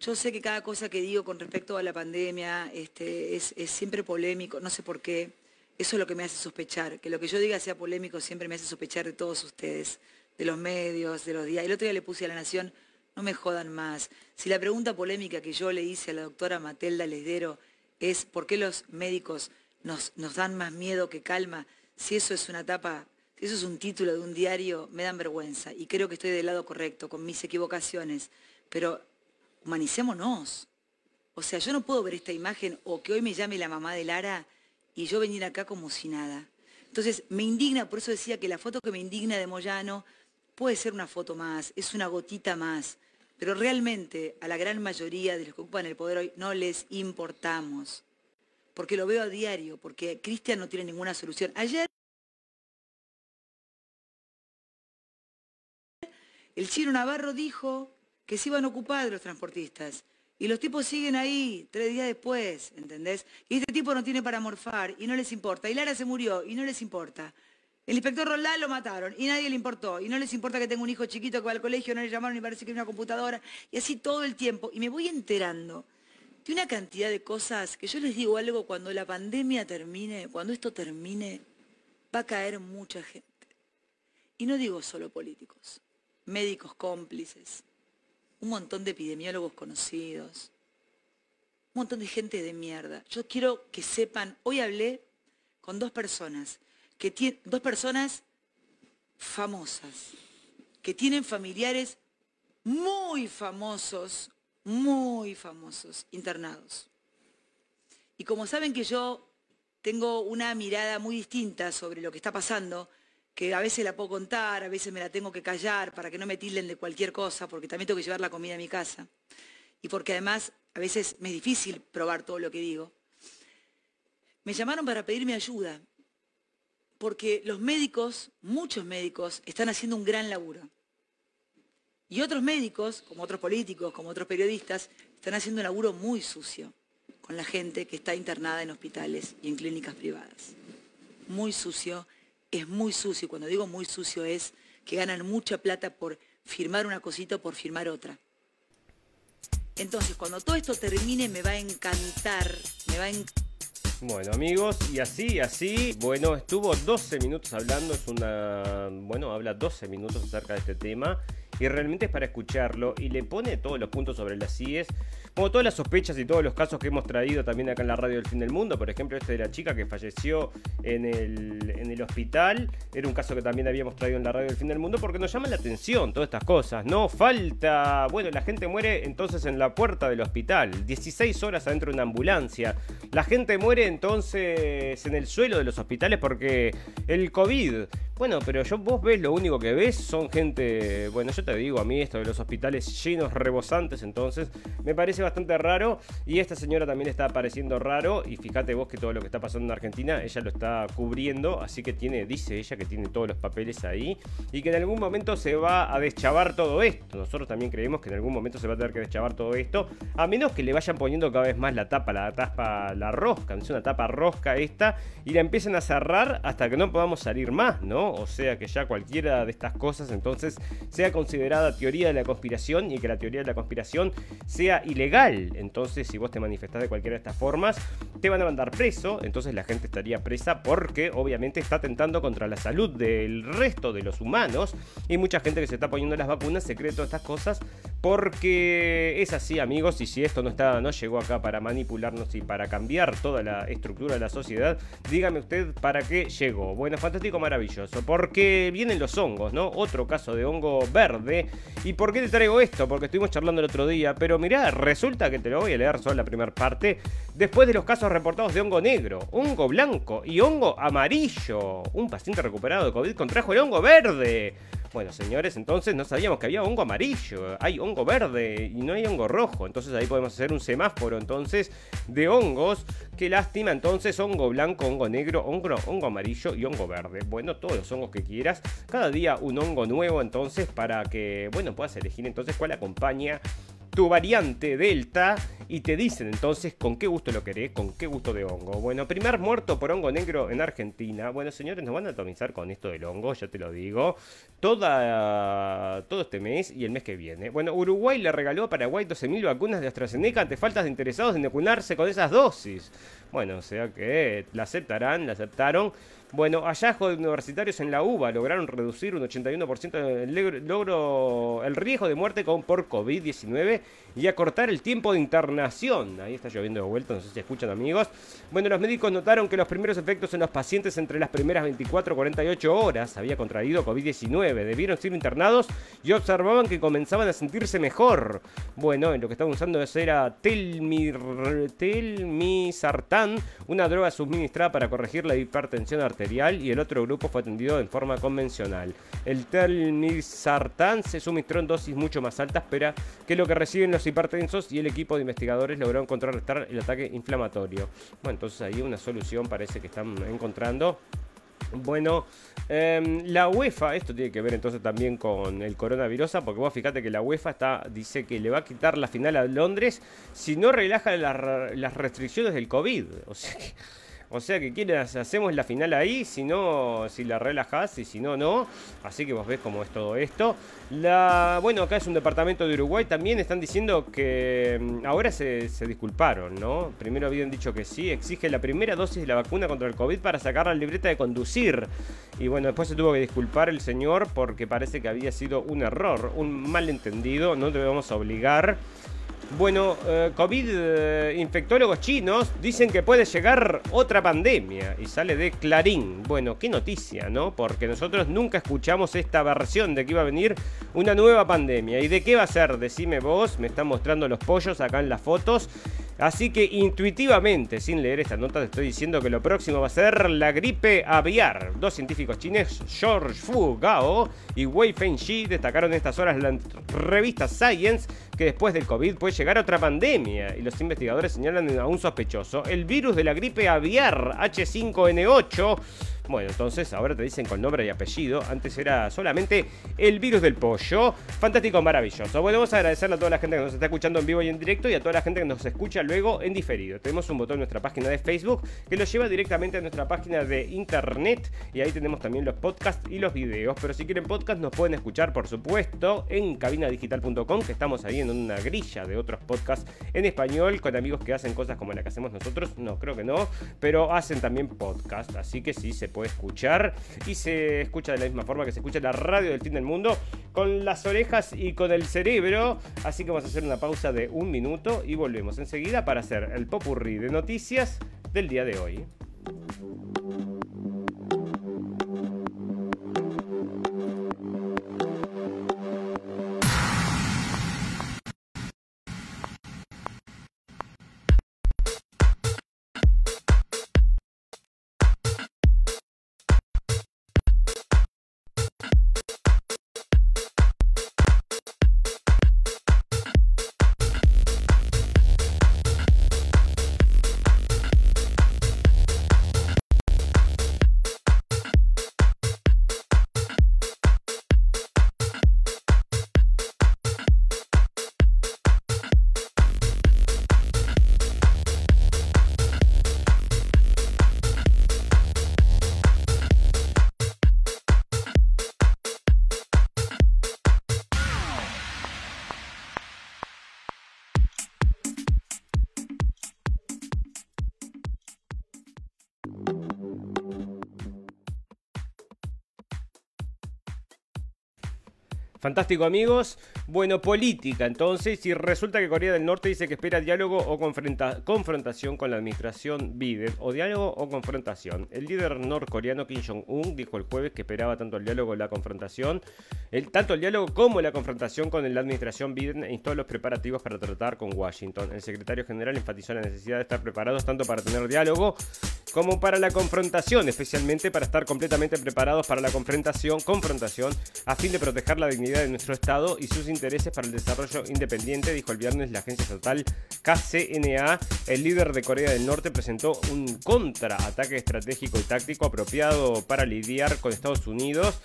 yo sé que cada cosa que digo con respecto a la pandemia este, es, siempre polémico, no sé por qué. Eso es lo que me hace sospechar. Que lo que yo diga sea polémico siempre me hace sospechar de todos ustedes, de los medios, de los días. El otro día le puse a la Nación, no me jodan más. Si la pregunta polémica que yo le hice a la doctora Matelda Lesdero es por qué los médicos nos, nos dan más miedo que calma, si eso es una tapa, si eso es un título de un diario, me dan vergüenza. Y creo que estoy del lado correcto, con mis equivocaciones. Pero humanicémonos. O sea, yo no puedo ver esta imagen o que hoy me llame la mamá de Lara y yo venir acá como si nada. Entonces, me indigna, por eso decía que la foto que me indigna de Moyano puede ser una foto más, es una gotita más, pero realmente a la gran mayoría de los que ocupan el poder hoy no les importamos, porque lo veo a diario, porque Cristian no tiene ninguna solución. Ayer el Chino Navarro dijo que se iban de los transportistas. Y los tipos siguen ahí tres días después, ¿entendés? Y este tipo no tiene para morfar y no les importa. Y Lara se murió y no les importa. El inspector Roldán lo mataron y nadie le importó. Y no les importa que tenga un hijo chiquito que va al colegio, no le llamaron y parece que hay una computadora. Y así todo el tiempo. Y me voy enterando de una cantidad de cosas que yo les digo algo, cuando la pandemia termine, cuando esto termine, va a caer mucha gente. Y no digo solo políticos, médicos cómplices, un montón de epidemiólogos conocidos, un montón de gente de mierda. Yo quiero que sepan, hoy hablé con dos personas, que dos personas famosas, que tienen familiares muy famosos, muy famosos, internados. Y como saben que yo tengo una mirada muy distinta sobre lo que está pasando, que a veces la puedo contar, a veces me la tengo que callar para que no me tilden de cualquier cosa, porque también tengo que llevar la comida a mi casa. Y porque además a veces me es difícil probar todo lo que digo. Me llamaron para pedirme ayuda, porque los médicos, muchos médicos, están haciendo un gran laburo. Y otros médicos, como otros políticos, como otros periodistas, están haciendo un laburo muy sucio con la gente que está internada en hospitales y en clínicas privadas. Muy sucio es muy sucio. Cuando digo muy sucio es que ganan mucha plata por firmar una cosita o por firmar otra. Entonces, cuando todo esto termine, me va a encantar, me va a Bueno amigos, y así, así, bueno, estuvo 12 minutos hablando, es una, bueno, habla 12 minutos acerca de este tema y realmente es para escucharlo y le pone todos los puntos sobre las CIES como todas las sospechas y todos los casos que hemos traído también acá en la radio del fin del mundo, por ejemplo este de la chica que falleció en el, en el hospital, era un caso que también habíamos traído en la radio del fin del mundo porque nos llama la atención todas estas cosas, ¿no? Falta, bueno, la gente muere entonces en la puerta del hospital, 16 horas adentro de una ambulancia, la gente muere entonces en el suelo de los hospitales porque el COVID, bueno, pero yo vos ves lo único que ves son gente, bueno, yo te digo a mí esto de los hospitales llenos, rebosantes, entonces me parece bastante raro y esta señora también está apareciendo raro y fíjate vos que todo lo que está pasando en Argentina ella lo está cubriendo, así que tiene, dice ella que tiene todos los papeles ahí y que en algún momento se va a deschavar todo esto. Nosotros también creemos que en algún momento se va a tener que deschavar todo esto, a menos que le vayan poniendo cada vez más la tapa, la tapa, la rosca, es una tapa rosca esta y la empiecen a cerrar hasta que no podamos salir más, ¿no? O sea que ya cualquiera de estas cosas entonces sea considerada teoría de la conspiración y que la teoría de la conspiración sea ilegal. Entonces si vos te manifestás de cualquiera de estas formas, te van a mandar preso. Entonces la gente estaría presa porque obviamente está atentando contra la salud del resto de los humanos. Y mucha gente que se está poniendo las vacunas se cree todas estas cosas porque es así, amigos, y si esto no está, no llegó acá para manipularnos y para cambiar toda la estructura de la sociedad, dígame usted para qué llegó. Bueno, fantástico, maravilloso, porque vienen los hongos, ¿no? Otro caso de hongo verde. ¿Y por qué te traigo esto? Porque estuvimos charlando el otro día, pero mirá, resulta que te lo voy a leer solo la primera parte. Después de los casos reportados de hongo negro, hongo blanco y hongo amarillo, un paciente recuperado de COVID contrajo el hongo verde. Bueno, señores, entonces no sabíamos que había hongo amarillo, hay hongo verde y no hay hongo rojo. Entonces ahí podemos hacer un semáforo entonces de hongos. Qué lástima, entonces hongo blanco, hongo negro, hongo, hongo amarillo y hongo verde. Bueno, todos los hongos que quieras. Cada día un hongo nuevo entonces para que, bueno, puedas elegir entonces cuál acompaña tu variante Delta y te dicen entonces con qué gusto lo querés, con qué gusto de hongo. Bueno, primer muerto por hongo negro en Argentina. Bueno, señores, nos van a atomizar con esto del hongo, ya te lo digo. Toda, todo este mes y el mes que viene. Bueno, Uruguay le regaló a Paraguay 12.000 vacunas de AstraZeneca ante faltas de interesados en vacunarse con esas dosis. Bueno, o sea que la aceptarán, la aceptaron. Bueno, hallazgos universitarios en la UBA lograron reducir un 81% el, logro, el riesgo de muerte con, por COVID-19 y acortar el tiempo de internación. Ahí está lloviendo de vuelta, no sé si escuchan amigos. Bueno, los médicos notaron que los primeros efectos en los pacientes entre las primeras 24 y 48 horas había contraído COVID-19. Debieron ser internados y observaban que comenzaban a sentirse mejor. Bueno, en lo que estaban usando era telmir, telmisartán, una droga suministrada para corregir la hipertensión arterial y el otro grupo fue atendido en forma convencional. El telmisartán se suministró en dosis mucho más altas pero que lo que reciben los hipertensos y el equipo de investigadores logró contrarrestar el ataque inflamatorio. Bueno, entonces ahí una solución parece que están encontrando. Bueno, em, la UEFA, esto tiene que ver entonces también con el coronavirus, porque vos fíjate que la UEFA está, dice que le va a quitar la final a Londres si no relaja las, restricciones del COVID. O sea o sea que quieres, hacemos la final ahí, si no, si la relajás y si no, no. Así que vos ves cómo es todo esto. La, bueno, acá es un departamento de Uruguay. También están diciendo que mm, ahora se, disculparon, ¿no? Primero habían dicho que sí, exige la primera dosis de la vacuna contra el COVID para sacar la libreta de conducir. Y bueno, después se tuvo que disculpar el señor porque parece que había sido un error, un malentendido. No debemos obligar. Bueno, eh, COVID eh, infectólogos chinos dicen que puede llegar otra pandemia y sale de Clarín. Bueno, qué noticia, ¿no? Porque nosotros nunca escuchamos esta versión de que iba a venir una nueva pandemia. ¿Y de qué va a ser? Decime vos, me están mostrando los pollos acá en las fotos. Así que intuitivamente, sin leer esta nota, te estoy diciendo que lo próximo va a ser la gripe aviar. Dos científicos chinos, George Fu Gao y Wei Fengxi, destacaron en estas horas la revista Science que después del COVID puede llegar otra pandemia. Y los investigadores señalan a un sospechoso, el virus de la gripe aviar H5N8 bueno, entonces ahora te dicen con nombre y apellido. Antes era solamente el virus del pollo. Fantástico, maravilloso. Bueno, vamos a agradecerle a toda la gente que nos está escuchando en vivo y en directo y a toda la gente que nos escucha luego en diferido. Tenemos un botón en nuestra página de Facebook que lo lleva directamente a nuestra página de internet y ahí tenemos también los podcasts y los videos. Pero si quieren podcast nos pueden escuchar, por supuesto, en cabinadigital.com, que estamos ahí en una grilla de otros podcasts en español con amigos que hacen cosas como la que hacemos nosotros. No, creo que no, pero hacen también podcast, así que sí se puede escuchar y se escucha de la misma forma que se escucha la radio del fin del mundo con las orejas y con el cerebro. Así que vamos a hacer una pausa de un minuto y volvemos enseguida para hacer el popurrí de noticias del día de hoy. Fantástico amigos. Bueno, política entonces, y resulta que Corea del Norte dice que espera diálogo o confrontación con la administración Biden, o diálogo o confrontación. El líder norcoreano Kim Jong-un dijo el jueves que esperaba tanto el diálogo como la confrontación, tanto el diálogo como la confrontación con la administración Biden e instó los preparativos para tratar con Washington. El secretario general enfatizó la necesidad de estar preparados tanto para tener diálogo como para la confrontación, especialmente para estar completamente preparados para la confrontación, confrontación a fin de proteger la dignidad de nuestro Estado y sus intereses para el desarrollo independiente, dijo el viernes la agencia estatal KCNA. El líder de Corea del Norte presentó un contraataque estratégico y táctico apropiado para lidiar con Estados Unidos.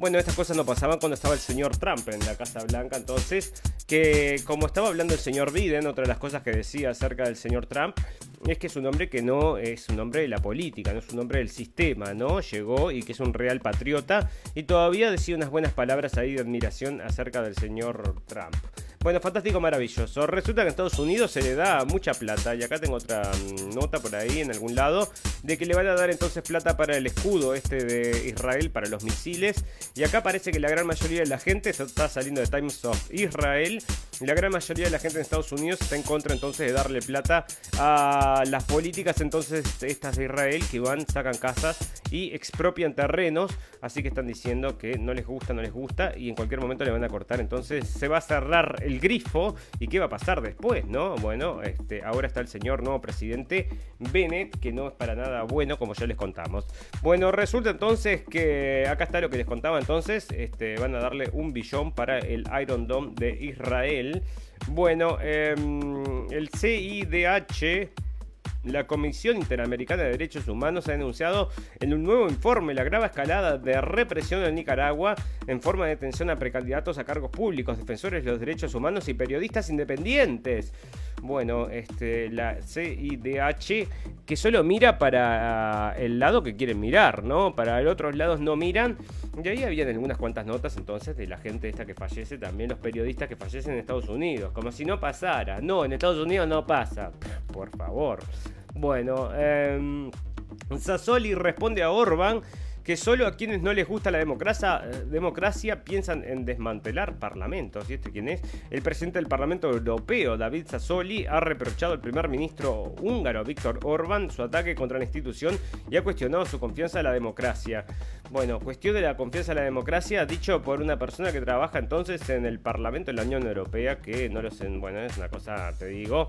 Bueno, estas cosas no pasaban cuando estaba el señor Trump en la Casa Blanca, entonces, que como estaba hablando el señor Biden, otra de las cosas que decía acerca del señor Trump, es que es un hombre que no es un hombre de la política, no es un hombre del sistema, ¿no? Llegó y que es un real patriota y todavía decía unas buenas palabras ahí de admiración acerca del señor Trump. Bueno, fantástico, maravilloso. Resulta que en Estados Unidos se le da mucha plata, y acá tengo otra mm, nota por ahí en algún lado, de que le van a dar entonces plata para el escudo este de Israel, para los misiles. Y acá parece que la gran mayoría de la gente, está saliendo de Times of Israel, la gran mayoría de la gente en Estados Unidos está en contra entonces de darle plata a las políticas entonces estas de Israel que van, sacan casas y expropian terrenos. Así que están diciendo que no les gusta, no les gusta y en cualquier momento le van a cortar. Entonces se va a cerrar el grifo. ¿Y qué va a pasar después, no? Bueno, este, ahora está el señor nuevo presidente Bennett, que no es para nada bueno, como ya les contamos. Bueno, resulta entonces que acá está lo que les contaba entonces. Este, van a darle un billón para el Iron Dome de Israel. Bueno, em, el CIDH la Comisión Interamericana de Derechos Humanos ha denunciado en un nuevo informe la grave escalada de represión en Nicaragua en forma de detención a precandidatos a cargos públicos, defensores de los derechos humanos y periodistas independientes. Bueno, este, la CIDH que solo mira para el lado que quieren mirar, ¿no? Para los otros lados no miran. Y ahí habían algunas cuantas notas entonces de la gente esta que fallece, también los periodistas que fallecen en Estados Unidos, como si no pasara. No, en Estados Unidos no pasa. Por favor. Bueno, eh, Sassoli responde a Orban que solo a quienes no les gusta la democracia, eh, democracia piensan en desmantelar parlamentos. ¿Y este quién es? El presidente del Parlamento Europeo, David Sassoli, ha reprochado al primer ministro húngaro, Víctor Orbán, su ataque contra la institución y ha cuestionado su confianza en la democracia. Bueno, cuestión de la confianza en la democracia, dicho por una persona que trabaja entonces en el Parlamento de la Unión Europea, que no lo sé, bueno, es una cosa, te digo.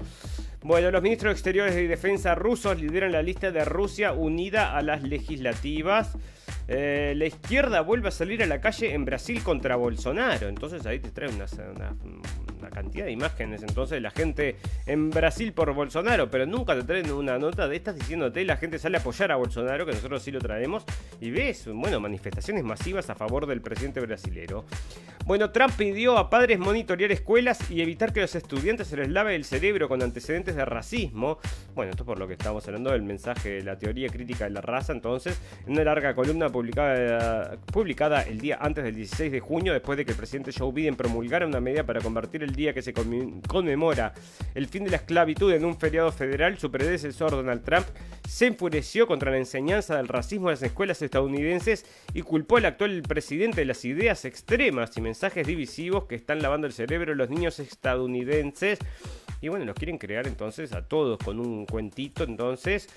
Bueno, los ministros exteriores de defensa rusos lideran la lista de Rusia unida a las legislativas. Eh, la izquierda vuelve a salir a la calle en Brasil contra Bolsonaro. Entonces ahí te trae una cantidad de imágenes entonces de la gente en Brasil por Bolsonaro, pero nunca te traen una nota de estas diciéndote la gente sale a apoyar a Bolsonaro, que nosotros sí lo traemos, y ves, bueno, manifestaciones masivas a favor del presidente brasilero. Bueno, Trump pidió a padres monitorear escuelas y evitar que los estudiantes se les lave el cerebro con antecedentes de racismo. Bueno, esto es por lo que estamos hablando del mensaje de la teoría crítica de la raza, entonces, en una larga columna publicada, publicada el día antes del 16 de junio, después de que el presidente Joe Biden promulgara una medida para convertir el día que se conmemora el fin de la esclavitud en un feriado federal, su predecesor Donald Trump se enfureció contra la enseñanza del racismo en las escuelas estadounidenses y culpó al actual presidente de las ideas extremas y mensajes divisivos que están lavando el cerebro de los niños estadounidenses. Y bueno, los quieren crear entonces a todos con un cuentito entonces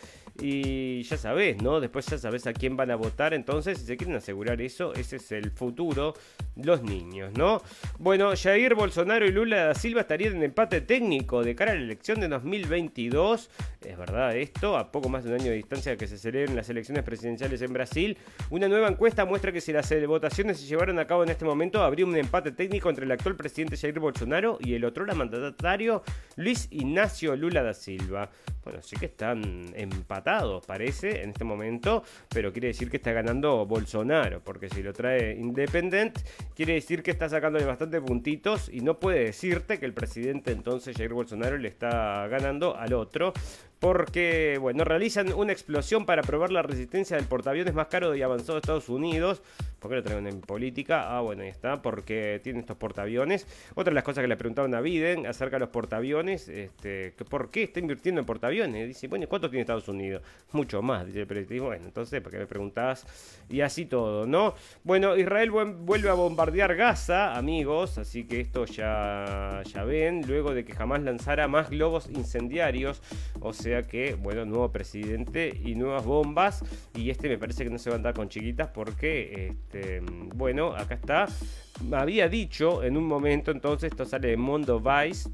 y ya sabes, ¿no? Después ya sabes a quién van a votar. Entonces, si se quieren asegurar eso, ese es el futuro, los niños, ¿no? Bueno, Jair Bolsonaro y Lula da Silva estarían en empate técnico de cara a la elección de 2022. Es verdad esto, a poco más de un año de distancia que se celebren las elecciones presidenciales en Brasil. Una nueva encuesta muestra que si las votaciones se llevaron a cabo en este momento, habría un empate técnico entre el actual presidente Jair Bolsonaro y el otro mandatario Luis Ignacio Lula da Silva. Bueno, sí que están empatados, parece, en este momento, pero quiere decir que está ganando Bolsonaro, porque si lo trae Independent, quiere decir que está sacándole bastante puntitos y no puede decirte que el presidente entonces Jair Bolsonaro le está ganando al otro, porque, bueno, realizan una explosión para probar la resistencia del portaaviones más caro y avanzado de Estados Unidos. ¿Por qué lo traen en política? Ah, bueno, ahí está, porque tiene estos portaaviones. Otra de las cosas que le preguntaban a Biden acerca de los portaaviones, este, ¿por qué está invirtiendo en portaaviones? Dice, bueno, ¿cuánto tiene Estados Unidos? Mucho más, dice el periodista. Bueno, entonces, ¿por qué me preguntás? Y así todo, ¿no? Bueno, Israel vuelve a bombardear Gaza, amigos, así que esto ya, ya ven, luego de que jamás lanzara más globos incendiarios, o sea que, bueno, nuevo presidente y nuevas bombas, y este me parece que no se va a andar con chiquitas porque... Este, bueno, acá está. Había dicho en un momento, entonces, esto sale de Mondo Vice.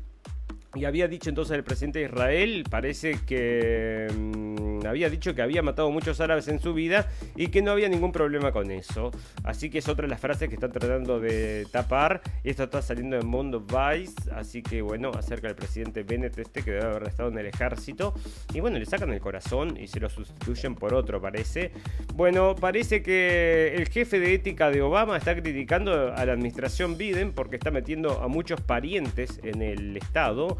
Y había dicho entonces el presidente de Israel, parece que mm, había dicho que había matado muchos árabes en su vida y que no había ningún problema con eso. Así que es otra de las frases que están tratando de tapar. Esto está saliendo en Mondo Vice. Así que bueno, acerca del presidente Bennett este que debe haber estado en el ejército. Y bueno, le sacan el corazón y se lo sustituyen por otro, parece. Bueno, parece que el jefe de ética de Obama está criticando a la administración Biden porque está metiendo a muchos parientes en el estado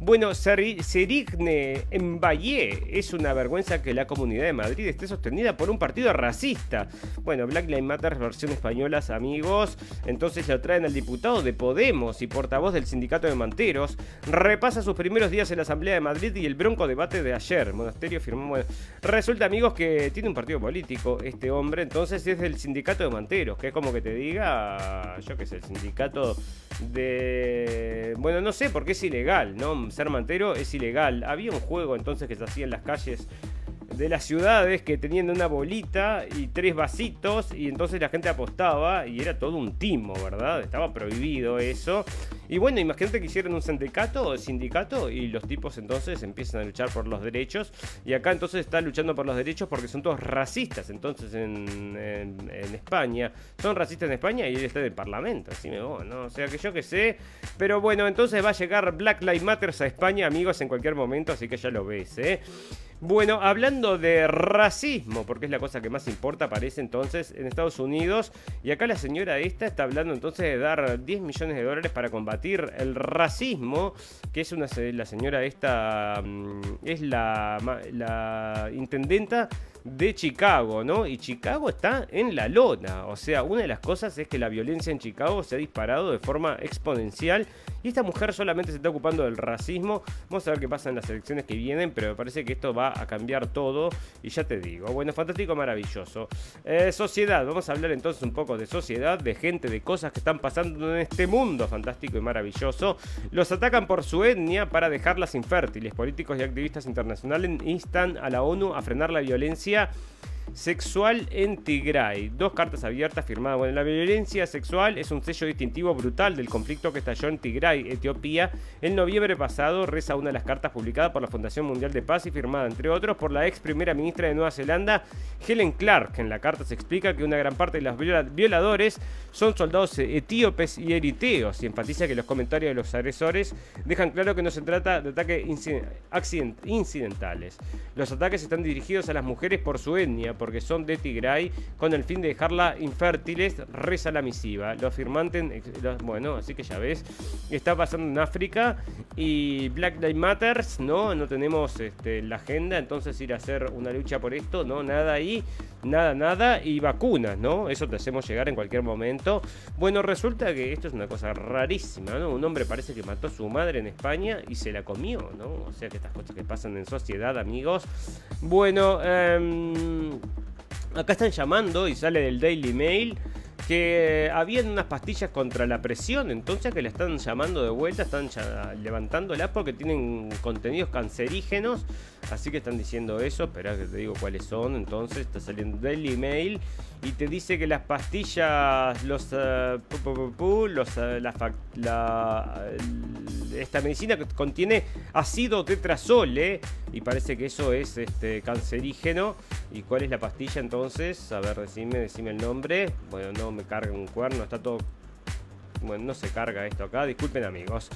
bueno, Serigne en Valle es una vergüenza que la comunidad de Madrid esté sostenida por un partido racista. Bueno, Black Lives Matter versión española, amigos. Entonces lo traen al diputado de Podemos y portavoz del sindicato de manteros. Repasa sus primeros días en la Asamblea de Madrid y el bronco debate de ayer. Monasterio firmó. Resulta, amigos, que tiene un partido político este hombre. Entonces es del sindicato de manteros, que es como que te diga, yo qué sé, el sindicato de. Bueno, no sé, porque es ilegal, ¿no? Ser mantero es ilegal. Había un juego entonces que se hacía en las calles de las ciudades que tenían una bolita y tres vasitos y entonces la gente apostaba y era todo un timo, ¿verdad? Estaba prohibido eso. Y bueno, imagínate que hicieron un sindicato, sindicato y los tipos entonces empiezan a luchar por los derechos y acá entonces están luchando por los derechos porque son todos racistas entonces en, España. Son racistas en España y él está en el Parlamento, así me voy, ¿no? O sea que yo que sé. Pero bueno, entonces va a llegar Black Lives Matter a España, amigos, en cualquier momento, así que ya lo ves, ¿eh? Bueno, hablando de racismo, porque es la cosa que más importa, parece entonces en Estados Unidos. Y acá la señora esta está hablando entonces de dar 10 millones de dólares para combatir el racismo, que es una la señora esta mm, es la, la intendenta de Chicago, ¿no? Y Chicago está en la lona. O sea, una de las cosas es que la violencia en Chicago se ha disparado de forma exponencial. Y esta mujer solamente se está ocupando del racismo. Vamos a ver qué pasa en las elecciones que vienen, pero me parece que esto va a cambiar todo. Y ya te digo, bueno, fantástico, maravilloso. Eh, sociedad, vamos a hablar entonces un poco de sociedad, de gente, de cosas que están pasando en este mundo fantástico y maravilloso. Los atacan por su etnia para dejarlas infértiles. Políticos y activistas internacionales instan a la ONU a frenar la violencia seria sexual en Tigray. Dos cartas abiertas firmadas. Bueno, la violencia sexual es un sello distintivo brutal del conflicto que estalló en Tigray, Etiopía, en noviembre pasado. Reza una de las cartas publicadas por la Fundación Mundial de Paz y firmada, entre otros, por la ex primera ministra de Nueva Zelanda, Helen Clark. En la carta se explica que una gran parte de los violadores son soldados etíopes y eriteos y enfatiza que los comentarios de los agresores dejan claro que no se trata de ataques incidentales. Los ataques están dirigidos a las mujeres por su etnia, porque son de Tigray, con el fin de dejarla infértiles, reza la misiva. Los firmantes, bueno, así que ya ves, está pasando en África y Black Lives Matters, ¿no? No tenemos este, la agenda, entonces ir a hacer una lucha por esto, ¿no? Nada ahí, nada, nada, y vacunas, ¿no? Eso te hacemos llegar en cualquier momento. Bueno, resulta que esto es una cosa rarísima, ¿no? Un hombre parece que mató a su madre en España y se la comió, ¿no? O sea que estas cosas que pasan en sociedad, amigos. Bueno, eh, Acá están llamando y sale del Daily Mail que habían unas pastillas contra la presión, entonces que la están llamando de vuelta, están levantándola porque tienen contenidos cancerígenos, así que están diciendo eso, espera que te digo cuáles son, entonces está saliendo del email y te dice que las pastillas, los, uh, los uh, la, esta medicina contiene ácido tetrazole y parece que eso es este cancerígeno. ¿Y cuál es la pastilla entonces? A ver, decime, decime el nombre. Bueno, no me carga un cuerno, está todo bueno, no se carga esto acá, disculpen amigos.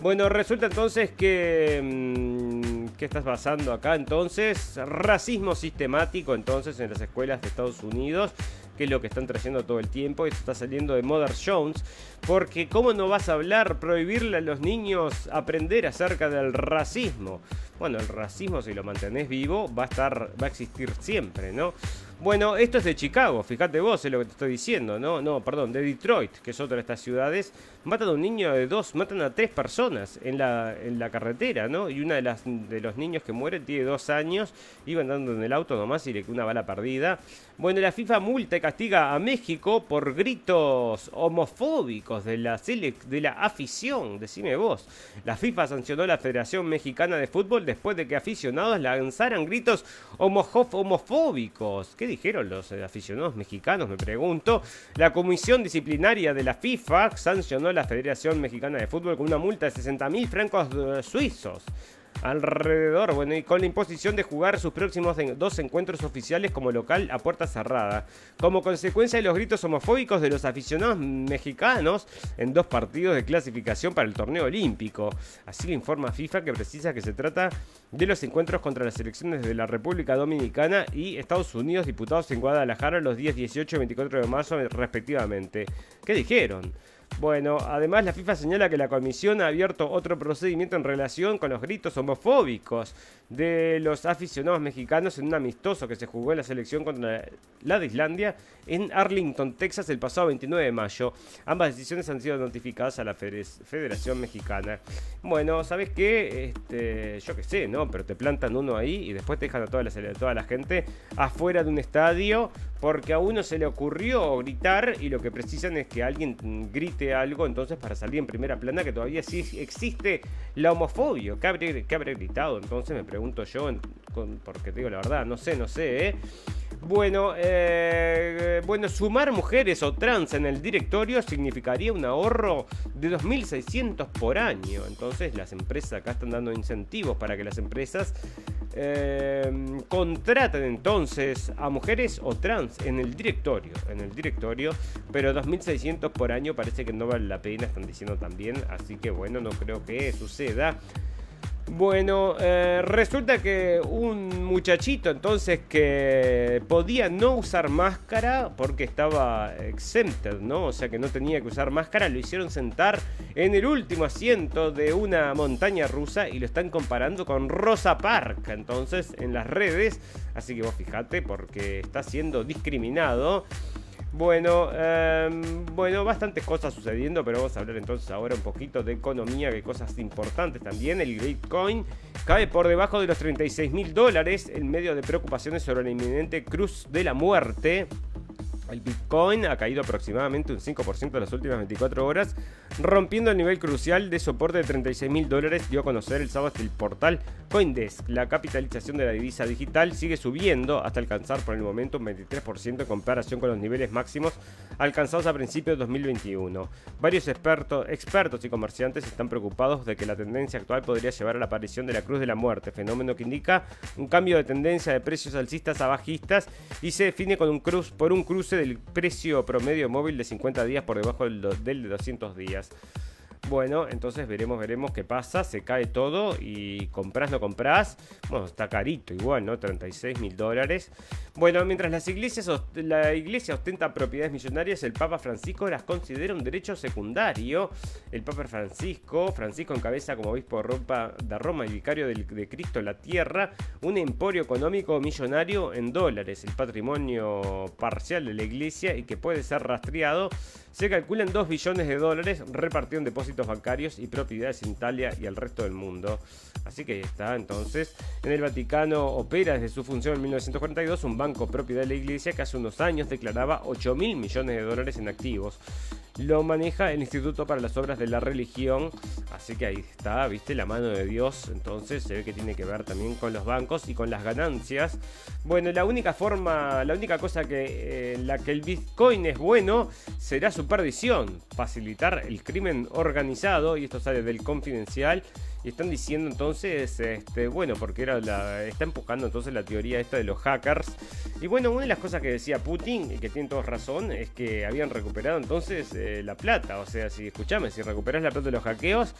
Bueno, resulta entonces que... Mm, ¿Qué estás pasando acá entonces? Racismo sistemático entonces en las escuelas de Estados Unidos. que es lo que están trayendo todo el tiempo. Esto está saliendo de Mother Jones. Porque ¿cómo no vas a hablar, prohibirle a los niños aprender acerca del racismo? Bueno, el racismo si lo mantenés vivo va a estar, va a existir siempre, ¿no? Bueno, esto es de Chicago, fíjate vos, es lo que te estoy diciendo, ¿no? No, perdón, de Detroit, que es otra de estas ciudades. Matan a un niño de dos, matan a tres personas en la, en la carretera, ¿no? Y una de, las, de los niños que muere tiene dos años, iba andando en el auto nomás y le una bala perdida. Bueno, la FIFA multa y castiga a México por gritos homofóbicos de la, de la afición, decime vos. La FIFA sancionó a la Federación Mexicana de Fútbol después de que aficionados lanzaran gritos homofóbicos. ¿Qué dijeron los eh, aficionados mexicanos? Me pregunto. La Comisión Disciplinaria de la FIFA sancionó la Federación Mexicana de Fútbol con una multa de 60 mil francos eh, suizos alrededor, bueno, y con la imposición de jugar sus próximos dos encuentros oficiales como local a puerta cerrada. Como consecuencia de los gritos homofóbicos de los aficionados mexicanos en dos partidos de clasificación para el torneo olímpico. Así lo informa FIFA que precisa que se trata de los encuentros contra las elecciones de la República Dominicana y Estados Unidos diputados en Guadalajara los días 18 y 24 de marzo respectivamente. ¿Qué dijeron? Bueno, además la FIFA señala que la comisión ha abierto otro procedimiento en relación con los gritos homofóbicos de los aficionados mexicanos en un amistoso que se jugó en la selección contra la de Islandia en Arlington, Texas, el pasado 29 de mayo. Ambas decisiones han sido notificadas a la Federación Mexicana. Bueno, ¿sabes qué? Este, yo qué sé, ¿no? Pero te plantan uno ahí y después te dejan a toda la, toda la gente afuera de un estadio porque a uno se le ocurrió gritar y lo que precisan es que alguien grite algo entonces para salir en primera plana que todavía sí existe la homofobia. ¿Qué habré, qué habré gritado? Entonces me pregunto yo, porque te digo la verdad, no sé, no sé, ¿eh? Bueno, eh, bueno, sumar mujeres o trans en el directorio significaría un ahorro de 2.600 por año. Entonces las empresas acá están dando incentivos para que las empresas eh, contraten entonces a mujeres o trans en el directorio. En el directorio, pero 2.600 por año parece que no vale la pena, están diciendo también. Así que bueno, no creo que suceda. Bueno, eh, resulta que un muchachito entonces que podía no usar máscara porque estaba exempted, ¿no? O sea que no tenía que usar máscara, lo hicieron sentar en el último asiento de una montaña rusa y lo están comparando con Rosa Park, entonces en las redes, así que vos fijate porque está siendo discriminado. Bueno, em, bueno, bastantes cosas sucediendo, pero vamos a hablar entonces ahora un poquito de economía, que cosas importantes también. El Bitcoin cae por debajo de los 36 mil dólares en medio de preocupaciones sobre la inminente cruz de la muerte. El Bitcoin ha caído aproximadamente un 5% en las últimas 24 horas, rompiendo el nivel crucial de soporte de 36 mil dólares, dio a conocer el sábado el portal Coindesk. La capitalización de la divisa digital sigue subiendo hasta alcanzar por el momento un 23% en comparación con los niveles máximos alcanzados a principios de 2021. Varios expertos, expertos y comerciantes están preocupados de que la tendencia actual podría llevar a la aparición de la cruz de la muerte, fenómeno que indica un cambio de tendencia de precios alcistas a bajistas y se define con un cruz, por un cruce del precio promedio móvil de 50 días por debajo del, del de 200 días. Bueno, entonces veremos, veremos qué pasa. Se cae todo y compras, no compras. Bueno, está carito igual, ¿no? 36 mil dólares. Bueno, mientras las iglesias, la iglesia ostenta propiedades millonarias, el Papa Francisco las considera un derecho secundario. El Papa Francisco, Francisco encabeza como obispo de Roma y vicario de Cristo en la tierra, un emporio económico millonario en dólares. El patrimonio parcial de la iglesia y que puede ser rastreado se calculan 2 billones de dólares repartidos en depósitos bancarios y propiedades en Italia y el resto del mundo. Así que está, entonces, en el Vaticano opera desde su función en 1942 un banco propiedad de la Iglesia que hace unos años declaraba 8 mil millones de dólares en activos lo maneja el Instituto para las Obras de la Religión. Así que ahí está, viste, la mano de Dios. Entonces se ve que tiene que ver también con los bancos y con las ganancias. Bueno, la única forma, la única cosa que eh, la que el Bitcoin es bueno será su perdición. Facilitar el crimen organizado, y esto sale del confidencial Están diciendo entonces, este, bueno, porque era la, está empujando entonces la teoría esta de los hackers. Y bueno, una de las cosas que decía Putin, y que tienen todos razón, es que habían recuperado entonces eh, la plata. O sea, si escuchame, si recuperas la plata de los hackeos,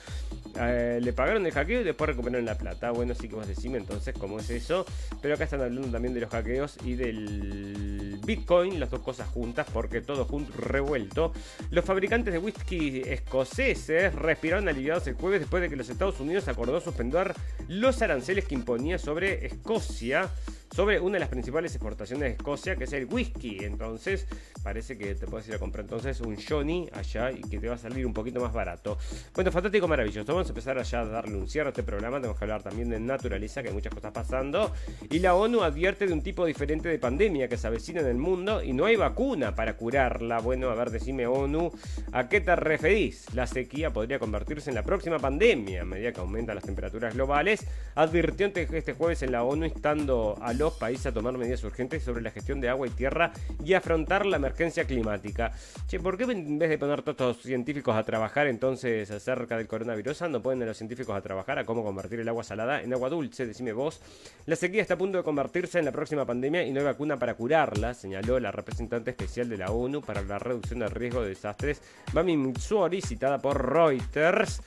eh, le pagaron el hackeo y después recuperaron la plata. Bueno, sí que vos decime entonces cómo es eso. Pero acá están hablando también de los hackeos y del Bitcoin, las dos cosas juntas, porque todo junto revuelto. Los fabricantes de whisky escoceses respiraron aliviados el jueves después de que los Estados Unidos acordó suspender los aranceles que imponía sobre Escocia sobre una de las principales exportaciones de Escocia, que es el whisky. Entonces, parece que te puedes ir a comprar entonces un Johnny allá y que te va a salir un poquito más barato. Bueno, fantástico, maravilloso. Vamos a empezar allá a darle un cierre a este programa. Tenemos que hablar también de naturaleza, que hay muchas cosas pasando. Y la ONU advierte de un tipo diferente de pandemia que se avecina en el mundo y no hay vacuna para curarla. Bueno, a ver, decime ONU, ¿a qué te referís? La sequía podría convertirse en la próxima pandemia a medida que aumentan las temperaturas globales. Advirtió este jueves en la ONU instando a los países a tomar medidas urgentes sobre la gestión de agua y tierra y afrontar la emergencia climática. Che, ¿por qué en vez de poner todos estos científicos a trabajar entonces acerca del coronavirus, no ponen a los científicos a trabajar a cómo convertir el agua salada en agua dulce? Decime vos. La sequía está a punto de convertirse en la próxima pandemia y no hay vacuna para curarla, señaló la representante especial de la ONU para la reducción del riesgo de desastres, Mami Mitsuori, citada por Reuters.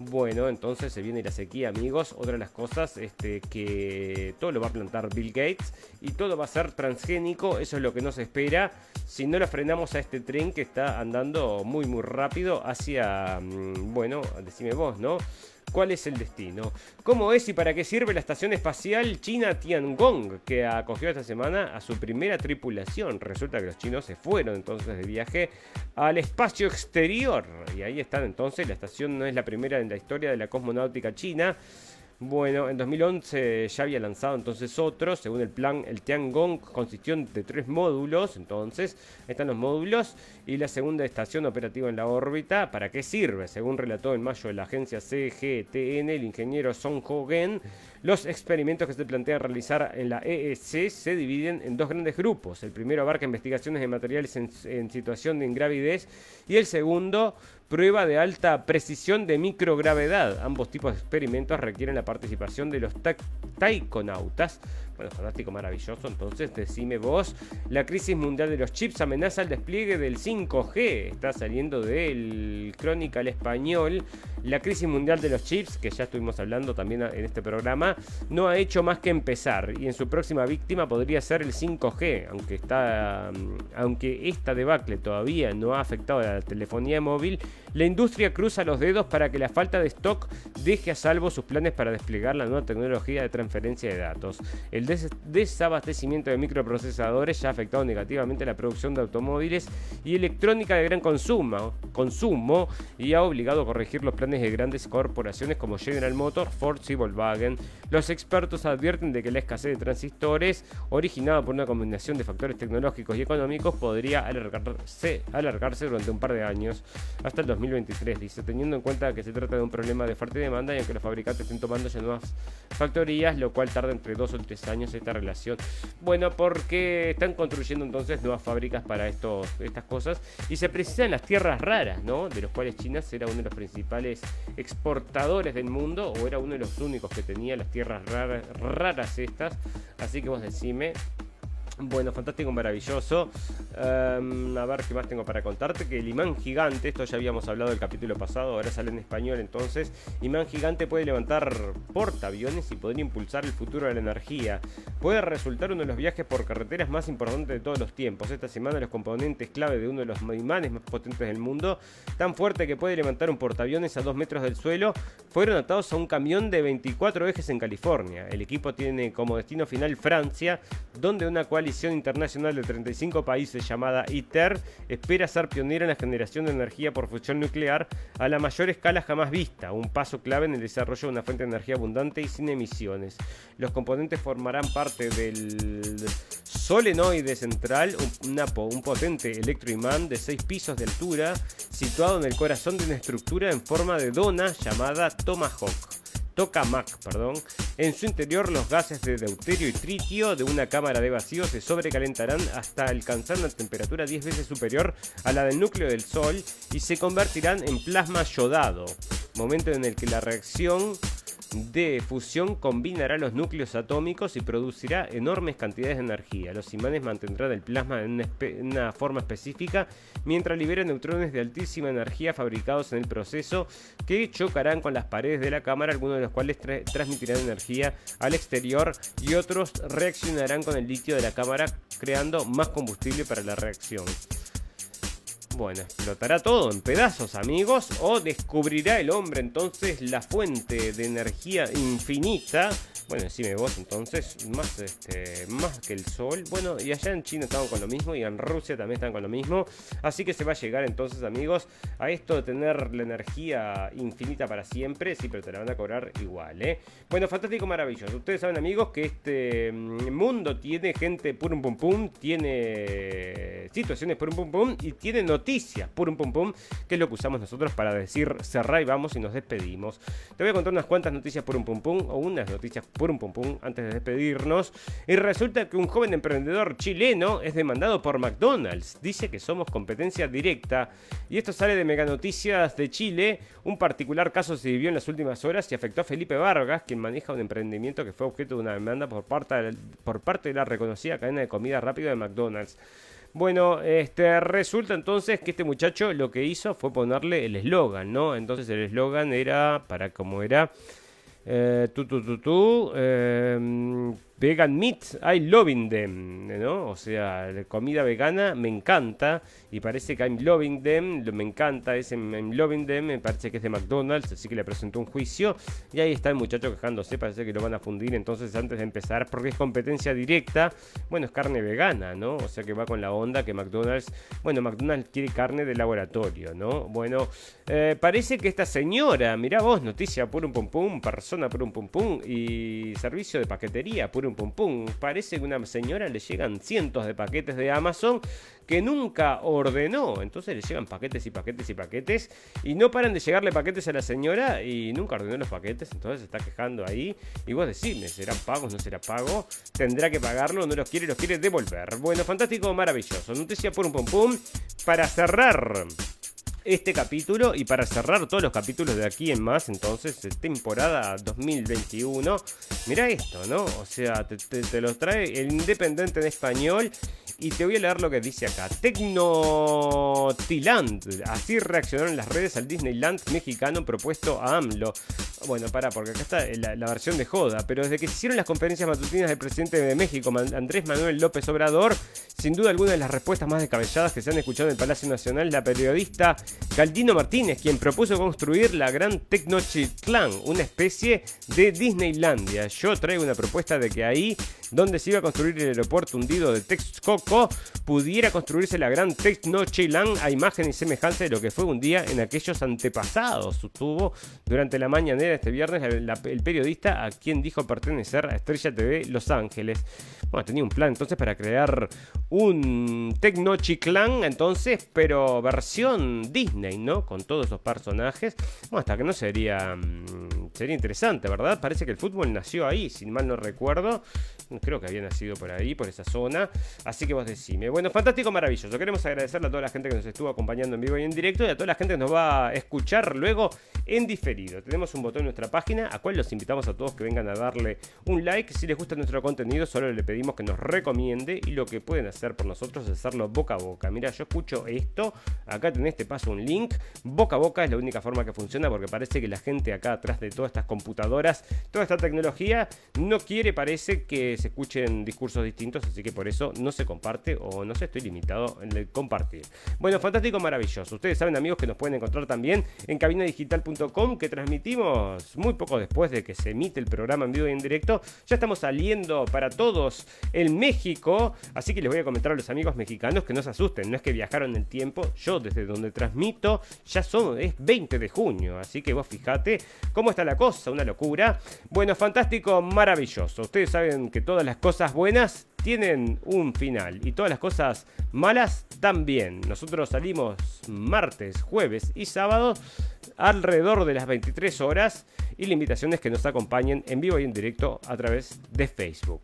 Bueno, entonces se viene la sequía, amigos. Otra de las cosas este, que todo lo va a plantar Bill Gates y todo va a ser transgénico. Eso es lo que nos espera si no lo frenamos a este tren que está andando muy, muy rápido hacia, mm, bueno, decime vos, ¿no? ¿Cuál es el destino? ¿Cómo es y para qué sirve la estación espacial china Tiangong, que acogió esta semana a su primera tripulación? Resulta que los chinos se fueron entonces de viaje al espacio exterior. Y ahí están entonces, la estación no es la primera en la historia de la cosmonáutica china. Bueno, en 2011 ya había lanzado entonces otro, según el plan, el Tiangong consistió de tres módulos, entonces están los módulos y la segunda estación operativa en la órbita, ¿para qué sirve? Según relató en mayo la agencia CGTN el ingeniero Song Ho-gen, los experimentos que se plantean realizar en la EEC se dividen en dos grandes grupos. El primero abarca investigaciones de materiales en, situación de ingravidez y el segundo prueba de alta precisión de microgravedad. Ambos tipos de experimentos requieren la participación de los taikonautas bueno, fantástico, maravilloso. Entonces, decime vos, la crisis mundial de los chips amenaza el despliegue del 5G. Está saliendo del Chronicle español. La crisis mundial de los chips, que ya estuvimos hablando también en este programa, no ha hecho más que empezar. Y en su próxima víctima podría ser el 5G. Aunque, está, mm, aunque esta debacle todavía no ha afectado a la telefonía móvil, la industria cruza los dedos para que la falta de stock deje a salvo sus planes para desplegar la nueva tecnología de transferencia de datos. El desabastecimiento de microprocesadores ya ha afectado negativamente la producción de automóviles y electrónica de gran consumo, y ha obligado a corregir los planes de grandes corporaciones como General Motors, Ford y Volkswagen. Los expertos advierten de que la escasez de transistores, originada por una combinación de factores tecnológicos y económicos, podría alargarse, durante un par de años hasta el 2020 2023, dice, teniendo en cuenta que se trata de un problema de fuerte demanda y aunque los fabricantes estén tomando ya nuevas factorías, lo cual tarda entre dos o tres años esta relación. Bueno, porque están construyendo entonces nuevas fábricas para estos, estas cosas y se precisan las tierras raras, ¿no? De los cuales China era uno de los principales exportadores del mundo o era uno de los únicos que tenía las tierras raras, raras estas. Así que vos decime bueno, fantástico, maravilloso. Em, a ver qué más tengo para contarte. Que el imán gigante, esto ya habíamos hablado del capítulo pasado, ahora sale en español entonces. Imán gigante puede levantar portaaviones y podría impulsar el futuro de la energía. Puede resultar uno de los viajes por carreteras más importantes de todos los tiempos. Esta semana los componentes clave de uno de los imanes más potentes del mundo, tan fuerte que puede levantar un portaaviones a 2 metros del suelo, fueron atados a un camión de 24 ejes en California. El equipo tiene como destino final Francia, donde una cual coalición internacional de 35 países llamada ITER espera ser pionera en la generación de energía por fusión nuclear a la mayor escala jamás vista, un paso clave en el desarrollo de una fuente de energía abundante y sin emisiones. Los componentes formarán parte del solenoide central, un, un potente electroimán de 6 pisos de altura, situado en el corazón de una estructura en forma de dona llamada Tomahawk. Tokamak, perdón. En su interior los gases de deuterio y tritio de una cámara de vacío se sobrecalentarán hasta alcanzar una temperatura 10 veces superior a la del núcleo del Sol y se convertirán en plasma yodado, momento en el que la reacción de fusión combinará los núcleos atómicos y producirá enormes cantidades de energía. Los imanes mantendrán el plasma en una, forma específica mientras liberan neutrones de altísima energía fabricados en el proceso que chocarán con las paredes de la cámara, algunos de los cuales transmitirán energía al exterior y otros reaccionarán con el litio de la cámara creando más combustible para la reacción. Bueno, explotará todo en pedazos, amigos, o descubrirá el hombre entonces la fuente de energía infinita bueno, decime vos entonces, más, este, más que el sol. Bueno, y allá en China estaban con lo mismo y en Rusia también están con lo mismo. Así que se va a llegar entonces, amigos, a esto de tener la energía infinita para siempre. Sí, pero te la van a cobrar igual, ¿eh? Bueno, fantástico, maravilloso. Ustedes saben, amigos, que este mm, mundo tiene gente purum pum pum, tiene situaciones purum pum pum y tiene noticias purum pum pum, que es lo que usamos nosotros para decir cerrar y vamos y nos despedimos. Te voy a contar unas cuantas noticias purum pum pum o unas noticias un pum pum antes de despedirnos. Y resulta que un joven emprendedor chileno es demandado por McDonald's. Dice que somos competencia directa. Y esto sale de Mega Noticias de Chile. Un particular caso se vivió en las últimas horas y afectó a Felipe Vargas, quien maneja un emprendimiento que fue objeto de una demanda por parte de la reconocida cadena de comida rápida de McDonald's. Bueno, este resulta entonces que este muchacho lo que hizo fue ponerle el eslogan, ¿no? Entonces el eslogan era para como era eh, tú, tú, tú, eh, vegan meat, I loving them, ¿no? O sea, comida vegana me encanta y parece que I'm loving them, me encanta ese I'm loving them, me parece que es de McDonald's, así que le presentó un juicio y ahí está el muchacho quejándose, parece que lo van a fundir entonces antes de empezar, porque es competencia directa, bueno, es carne vegana, ¿no? O sea que va con la onda que McDonald's, bueno, McDonald's quiere carne de laboratorio, ¿no? Bueno, eh, parece que esta señora, mirá vos, noticia por un pum pum, persona por un pum pum y servicio de paquetería por un pum pum, parece que una señora le llegan cientos de paquetes de Amazon que nunca ordenó. Entonces le llegan paquetes y paquetes y paquetes y no paran de llegarle paquetes a la señora y nunca ordenó los paquetes. Entonces se está quejando ahí. Y vos decime, ¿serán pagos? ¿No será pago? ¿Tendrá que pagarlo? ¿No los quiere? ¿Los quiere devolver? Bueno, fantástico, maravilloso. Noticia por un pum pum. Para cerrar este capítulo y para cerrar todos los capítulos de aquí en más, entonces, temporada 2021. Mira esto, ¿no? O sea, te, te, los trae el Independiente en español y te voy a leer lo que dice acá. Tecnotiland. Así reaccionaron las redes al Disneyland mexicano propuesto a AMLO. Bueno, para, porque acá está la, versión de joda. Pero desde que se hicieron las conferencias matutinas del presidente de México, Andrés Manuel López Obrador, sin duda alguna de las respuestas más descabelladas que se han escuchado en el Palacio Nacional, la periodista Galdino Martínez, quien propuso construir la Gran Tecnochitlán, una especie de Disneylandia. Yo traigo una propuesta de que ahí donde se iba a construir el aeropuerto hundido de Texcoco, pudiera construirse la gran Tecnochilán a imagen y semejanza de lo que fue un día en aquellos antepasados. Sostuvo durante la mañanera este viernes el periodista a quien dijo pertenecer a Estrella TV Los Ángeles. Bueno, tenía un plan entonces para crear un Tecnochiclán, entonces, pero versión Disney, ¿no? Con todos esos personajes. Bueno, hasta que no sería. Mm, sería interesante, ¿verdad? Parece que el fútbol nació ahí, si mal no recuerdo creo que había nacido por ahí, por esa zona. Así que vos decime. Bueno, fantástico, maravilloso. Queremos agradecerle a toda la gente que nos estuvo acompañando en vivo y en directo y a toda la gente que nos va a escuchar luego en diferido. Tenemos un botón en nuestra página, a cual los invitamos a todos que vengan a darle un like. Si les gusta nuestro contenido, solo le pedimos que nos recomiende y lo que pueden hacer por nosotros es hacerlo boca a boca. Mira, yo escucho esto, acá tenés, te paso un link. Boca a boca es la única forma que funciona porque parece que la gente acá atrás de todas estas computadoras, toda esta tecnología, no quiere, parece que se escuchen discursos distintos, así que por eso no se o no sé, estoy limitado en el compartir. Bueno, fantástico, maravilloso. Ustedes saben, amigos, que nos pueden encontrar también en cabinadigital.com, que transmitimos muy poco después de que se emite el programa en vivo y en directo. Ya estamos saliendo para todos en México, así que les voy a comentar a los amigos mexicanos que no se asusten, no es que viajaron el tiempo, yo desde donde transmito ya son, es 20 de junio, así que vos fijate cómo está la cosa, una locura. Bueno, fantástico, maravilloso. Ustedes saben que todas las cosas buenas tienen un final y todas las cosas malas también. Nosotros salimos martes, jueves y sábado alrededor de las 23 horas y la invitación es que nos acompañen en vivo y en directo a través de Facebook.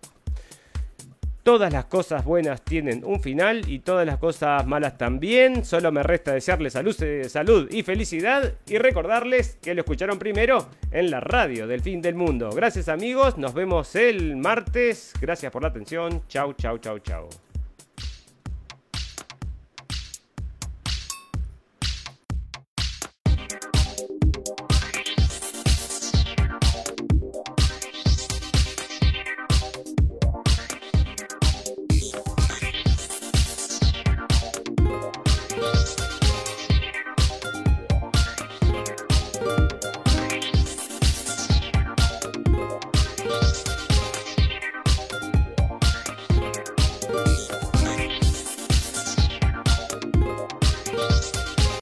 Todas las cosas buenas tienen un final y todas las cosas malas también. Solo me resta desearles salud, salud y felicidad y recordarles que lo escucharon primero en la radio del fin del mundo. Gracias amigos, nos vemos el martes. Gracias por la atención. Chau, chau, chau, chau.